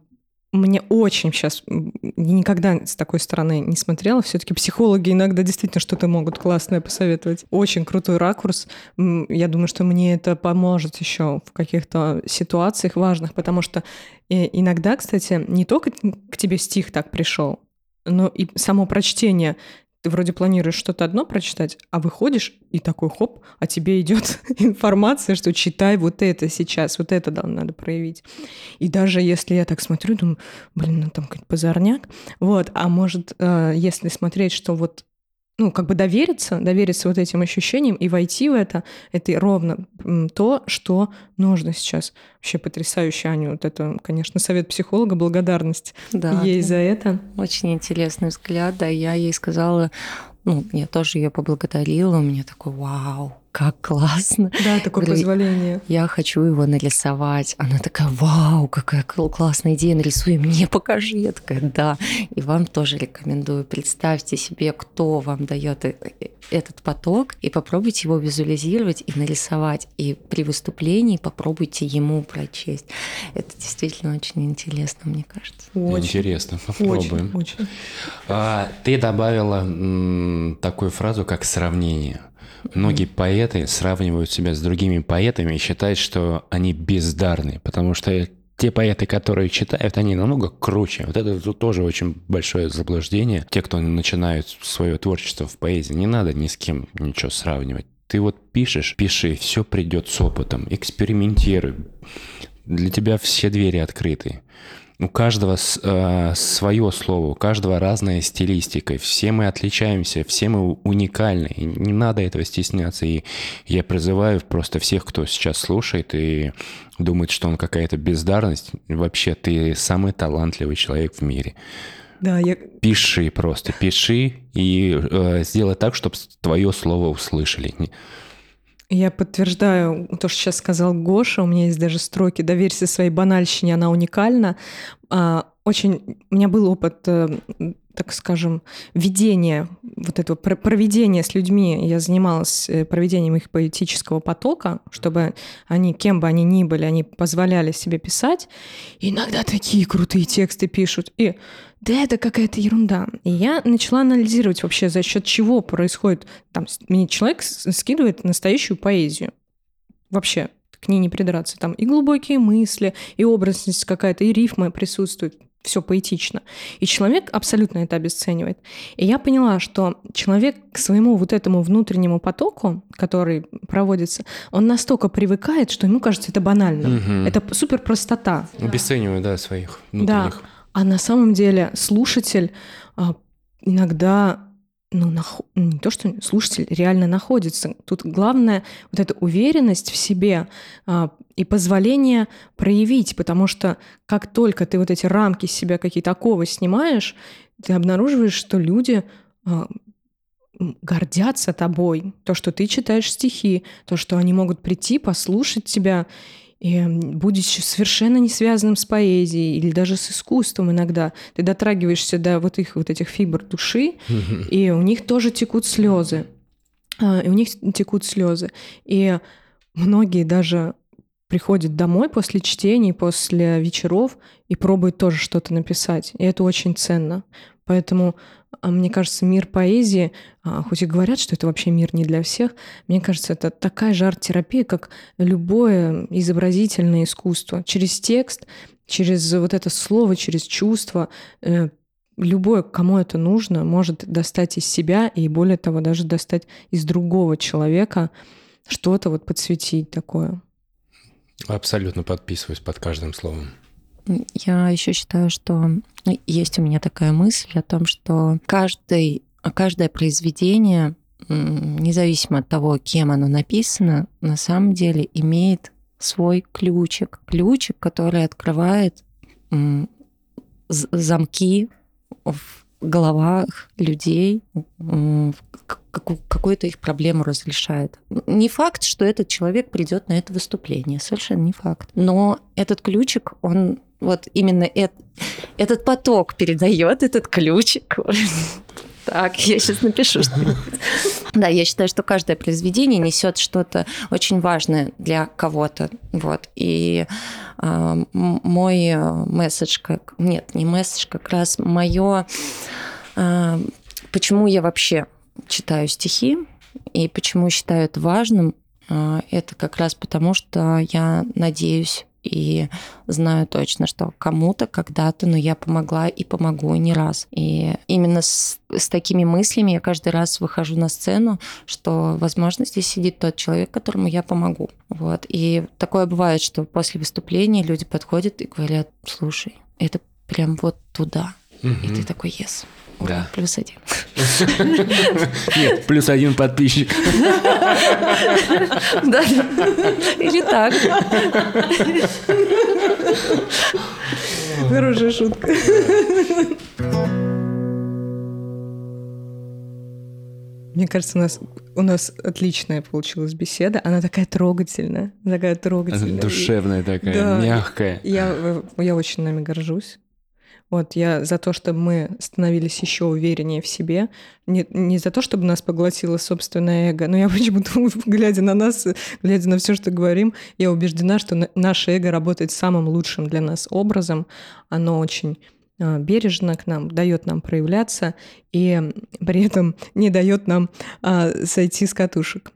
мне очень сейчас никогда с такой стороны не смотрела. Все-таки психологи иногда действительно что-то могут классное посоветовать. Очень крутой ракурс. Я думаю, что мне это поможет еще в каких-то ситуациях важных, потому что э, иногда, кстати, не только к тебе стих так пришел, но и само прочтение ты вроде планируешь что-то одно прочитать, а выходишь и такой хоп, а тебе идет информация, что читай вот это сейчас, вот это да, надо проявить. И даже если я так смотрю, думаю, блин, ну там какой-то позорняк, вот, а может, э, если смотреть, что вот ну, как бы довериться, довериться вот этим ощущениям и войти в это, это ровно то, что нужно сейчас. Вообще потрясающе, Аня, вот это, конечно, совет психолога, благодарность да, ей за это. Очень интересный взгляд, да, я ей сказала, ну, я тоже ее поблагодарила, у меня такой, вау, как классно. Да, такое Говорю, позволение. Я хочу его нарисовать. Она такая, вау, какая классная идея, нарисуй, мне покажи. Я такая, да. И вам тоже рекомендую. Представьте себе, кто вам дает э, э, этот поток, и попробуйте его визуализировать и нарисовать. И при выступлении попробуйте ему прочесть. Это действительно очень интересно, мне кажется. Очень. Интересно, попробуем. Очень, очень. А, ты добавила м, такую фразу, как сравнение. Многие поэты сравнивают себя с другими поэтами и считают, что они бездарны, потому что те поэты, которые читают, они намного круче. Вот это тут тоже очень большое заблуждение. Те, кто начинают свое творчество в поэзии, не надо ни с кем ничего сравнивать. Ты вот пишешь, пиши, все придет с опытом, экспериментируй. Для тебя все двери открыты. У каждого э, свое слово, у каждого разная стилистика. Все мы отличаемся, все мы уникальны. И не надо этого стесняться. И я призываю просто всех, кто сейчас слушает и думает, что он какая-то бездарность. Вообще, ты самый талантливый человек в мире. Да, я... Пиши просто, пиши и э, сделай так, чтобы твое слово услышали. Я подтверждаю то, что сейчас сказал Гоша. У меня есть даже строки «Доверься своей банальщине, она уникальна». А, очень... У меня был опыт э, так скажем, ведения, вот этого проведения с людьми. Я занималась э, проведением их поэтического потока, чтобы они, кем бы они ни были, они позволяли себе писать. И иногда такие крутые тексты пишут. И да это какая-то ерунда. И я начала анализировать вообще, за счет чего происходит. Там мне человек скидывает настоящую поэзию. Вообще, к ней не придраться. Там и глубокие мысли, и образность какая-то, и рифмы присутствуют все поэтично. И человек абсолютно это обесценивает. И я поняла, что человек к своему вот этому внутреннему потоку, который проводится, он настолько привыкает, что ему кажется это банально. Угу. Это супер простота. Обесцениваю, да, своих внутренних. Да. А на самом деле слушатель а, иногда ну, нах... не то, что слушатель реально находится. Тут главное вот эта уверенность в себе а, и позволение проявить, потому что как только ты вот эти рамки себя какие-то оковы снимаешь, ты обнаруживаешь, что люди а, гордятся тобой, то, что ты читаешь стихи, то, что они могут прийти, послушать тебя и будучи совершенно не связанным с поэзией или даже с искусством иногда, ты дотрагиваешься до вот их вот этих фибр души, и у них тоже текут слезы. А, и у них текут слезы. И многие даже приходят домой после чтений, после вечеров и пробуют тоже что-то написать. И это очень ценно. Поэтому мне кажется, мир поэзии, а, хоть и говорят, что это вообще мир не для всех, мне кажется, это такая же арт-терапия, как любое изобразительное искусство. Через текст, через вот это слово, через чувство э, любой, кому это нужно, может достать из себя и, более того, даже достать из другого человека что-то вот подсветить такое. Абсолютно подписываюсь под каждым словом. Я еще считаю, что есть у меня такая мысль о том, что каждый, каждое произведение, независимо от того, кем оно написано, на самом деле имеет свой ключик. Ключик, который открывает замки в головах людей, какую-то их проблему разрешает. Не факт, что этот человек придет на это выступление, совершенно не факт. Но этот ключик, он вот именно это, этот поток передает этот ключик. Так, я сейчас напишу Да, я считаю, что каждое произведение несет что-то очень важное для кого-то. Вот. И э, мой месседж, как... Нет, не месседж, как раз мое... Э, почему я вообще читаю стихи и почему считаю это важным, э, это как раз потому, что я надеюсь и знаю точно, что кому-то когда-то, но я помогла и помогу не раз. И именно с, с такими мыслями я каждый раз выхожу на сцену, что, возможно, здесь сидит тот человек, которому я помогу. Вот. И такое бывает, что после выступления люди подходят и говорят, слушай, это прям вот туда. Угу. И ты такой, yes. Да. Плюс один. Нет, плюс один подписчик. Да, или так. Хорошая шутка. Мне кажется, у нас, у нас отличная получилась беседа. Она такая трогательная, такая трогательная. Душевная такая, да, мягкая. Я, я очень нами горжусь. Вот я за то, чтобы мы становились еще увереннее в себе, не, не за то, чтобы нас поглотило собственное эго, но я почему-то, глядя на нас, глядя на все, что говорим, я убеждена, что наше эго работает самым лучшим для нас образом. Оно очень а, бережно к нам, дает нам проявляться и при этом не дает нам а, сойти с катушек.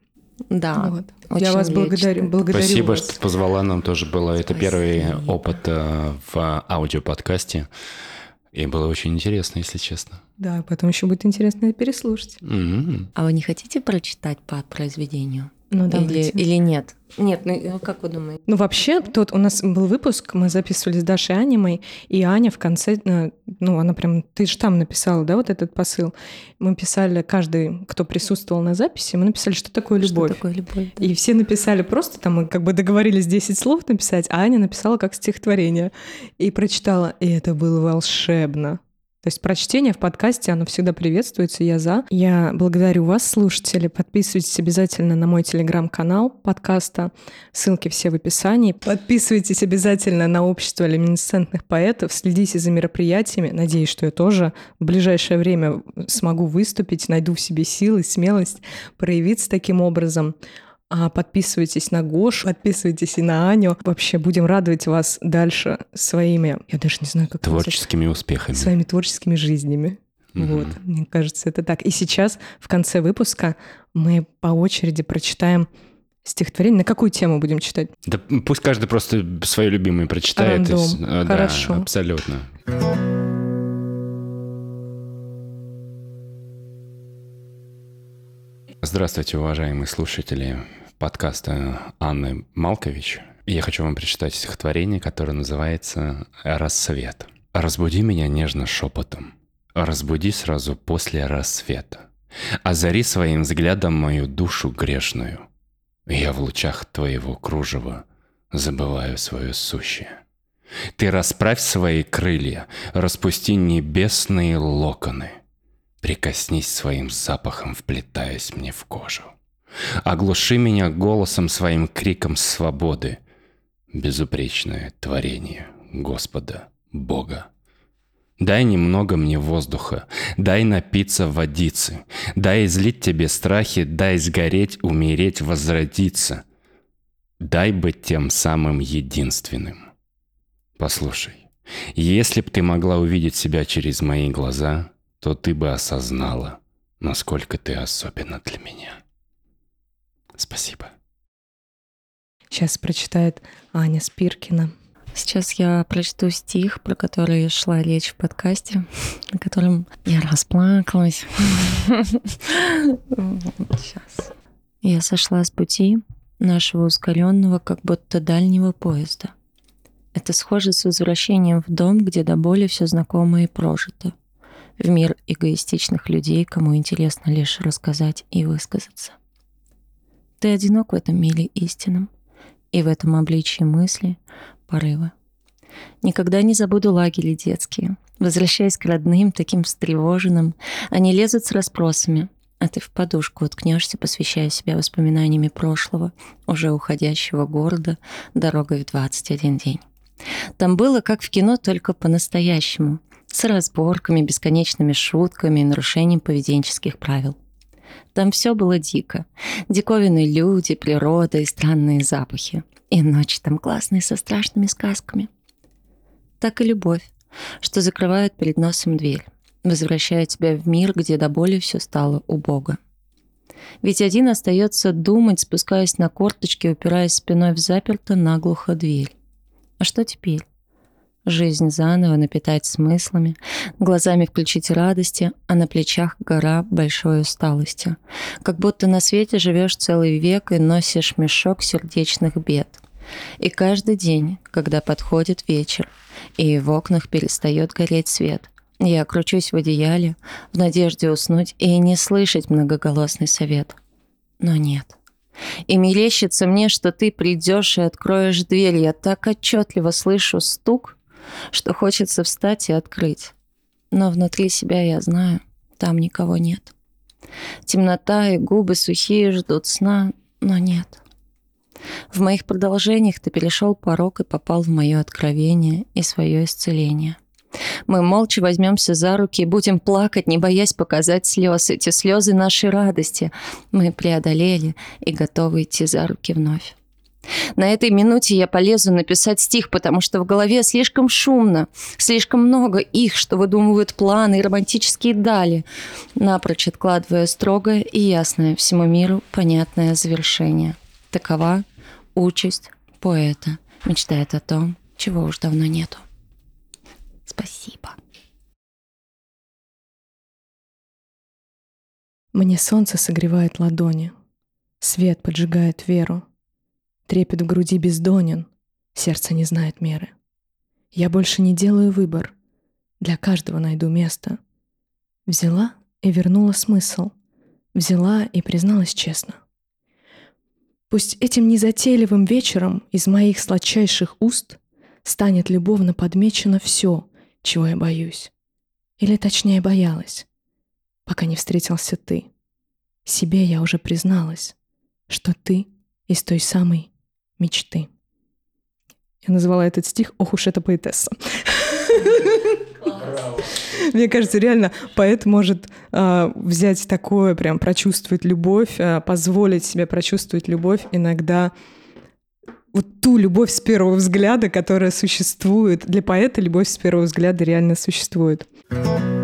Да. Вот. Очень Я вас благодарю. благодарю Спасибо, вас. что позвала. Нам тоже было. Это первый опыт э, в аудиоподкасте. И было очень интересно, если честно. Да, потом еще будет интересно переслушать. Mm-hmm. А вы не хотите прочитать по произведению? Ну, или, или нет? Нет, ну э, как вы думаете? Ну вообще, тут у нас был выпуск, мы записывали с Дашей Анимой, и Аня в конце, э, ну она прям, ты же там написала, да, вот этот посыл. Мы писали, каждый, кто присутствовал на записи, мы написали, что такое любовь. Что такое любовь, да. И все написали просто, там мы как бы договорились 10 слов написать, а Аня написала как стихотворение. И прочитала, и это было волшебно. То есть прочтение в подкасте, оно всегда приветствуется, я за. Я благодарю вас, слушатели. Подписывайтесь обязательно на мой телеграм-канал подкаста. Ссылки все в описании. Подписывайтесь обязательно на общество люминесцентных поэтов. Следите за мероприятиями. Надеюсь, что я тоже в ближайшее время смогу выступить, найду в себе силы, смелость проявиться таким образом. А подписывайтесь на Гошу, подписывайтесь и на Аню. Вообще будем радовать вас дальше своими, я даже не знаю, как Творческими назвать, успехами. Своими творческими жизнями. Угу. Вот, мне кажется, это так. И сейчас, в конце выпуска, мы по очереди прочитаем стихотворение. На какую тему будем читать? Да пусть каждый просто свое любимое прочитает. Рандом. И... Хорошо. Да, абсолютно. Здравствуйте, уважаемые слушатели подкаста Анны Малкович. Я хочу вам прочитать стихотворение, которое называется «Рассвет». «Разбуди меня нежно шепотом, разбуди сразу после рассвета, озари своим взглядом мою душу грешную. Я в лучах твоего кружева забываю свое сущее. Ты расправь свои крылья, распусти небесные локоны, прикоснись своим запахом, вплетаясь мне в кожу. Оглуши меня голосом своим криком свободы. Безупречное творение Господа Бога. Дай немного мне воздуха, дай напиться водицы, дай излить тебе страхи, дай сгореть, умереть, возродиться. Дай быть тем самым единственным. Послушай, если б ты могла увидеть себя через мои глаза, то ты бы осознала, насколько ты особенна для меня. Спасибо. Сейчас прочитает Аня Спиркина. Сейчас я прочту стих, про который шла речь в подкасте, на котором я расплакалась. Сейчас. Я сошла с пути нашего ускоренного, как будто дальнего поезда. Это схоже с возвращением в дом, где до боли все знакомо и прожито. В мир эгоистичных людей, кому интересно лишь рассказать и высказаться. Ты одинок в этом мире истинном, и в этом обличии мысли, порывы. Никогда не забуду лагеря детские. Возвращаясь к родным, таким встревоженным, они лезут с расспросами, а ты в подушку уткнешься, посвящая себя воспоминаниями прошлого, уже уходящего города, дорогой в 21 день. Там было как в кино, только по-настоящему, с разборками, бесконечными шутками и нарушением поведенческих правил. Там все было дико. Диковинные люди, природа и странные запахи. И ночи там классные со страшными сказками. Так и любовь, что закрывает перед носом дверь, возвращая тебя в мир, где до боли все стало убого. Ведь один остается думать, спускаясь на корточки, упираясь спиной в заперто наглухо дверь. А что теперь? Жизнь заново напитать смыслами, глазами включить радости, а на плечах гора большой усталости. Как будто на свете живешь целый век и носишь мешок сердечных бед. И каждый день, когда подходит вечер, и в окнах перестает гореть свет, я кручусь в одеяле, в надежде уснуть и не слышать многоголосный совет. Но нет. И мерещится мне, что ты придешь и откроешь дверь. Я так отчетливо слышу стук, что хочется встать и открыть. Но внутри себя я знаю, там никого нет. Темнота и губы сухие ждут сна, но нет. В моих продолжениях ты перешел порог и попал в мое откровение и свое исцеление. Мы молча возьмемся за руки и будем плакать, не боясь показать слез. Эти слезы нашей радости мы преодолели и готовы идти за руки вновь. На этой минуте я полезу написать стих, потому что в голове слишком шумно, слишком много их, что выдумывают планы и романтические дали, напрочь откладывая строгое и ясное всему миру понятное завершение. Такова участь поэта, мечтает о том, чего уж давно нету. Спасибо. Мне солнце согревает ладони, свет поджигает веру, трепет в груди бездонен, сердце не знает меры. Я больше не делаю выбор, для каждого найду место. Взяла и вернула смысл, взяла и призналась честно. Пусть этим незатейливым вечером из моих сладчайших уст станет любовно подмечено все, чего я боюсь. Или точнее боялась, пока не встретился ты. Себе я уже призналась, что ты из той самой мечты. Я назвала этот стих «Ох уж эта поэтесса». Мне кажется, реально поэт может э, взять такое, прям прочувствовать любовь, э, позволить себе прочувствовать любовь иногда вот ту любовь с первого взгляда, которая существует. Для поэта любовь с первого взгляда реально существует. Thank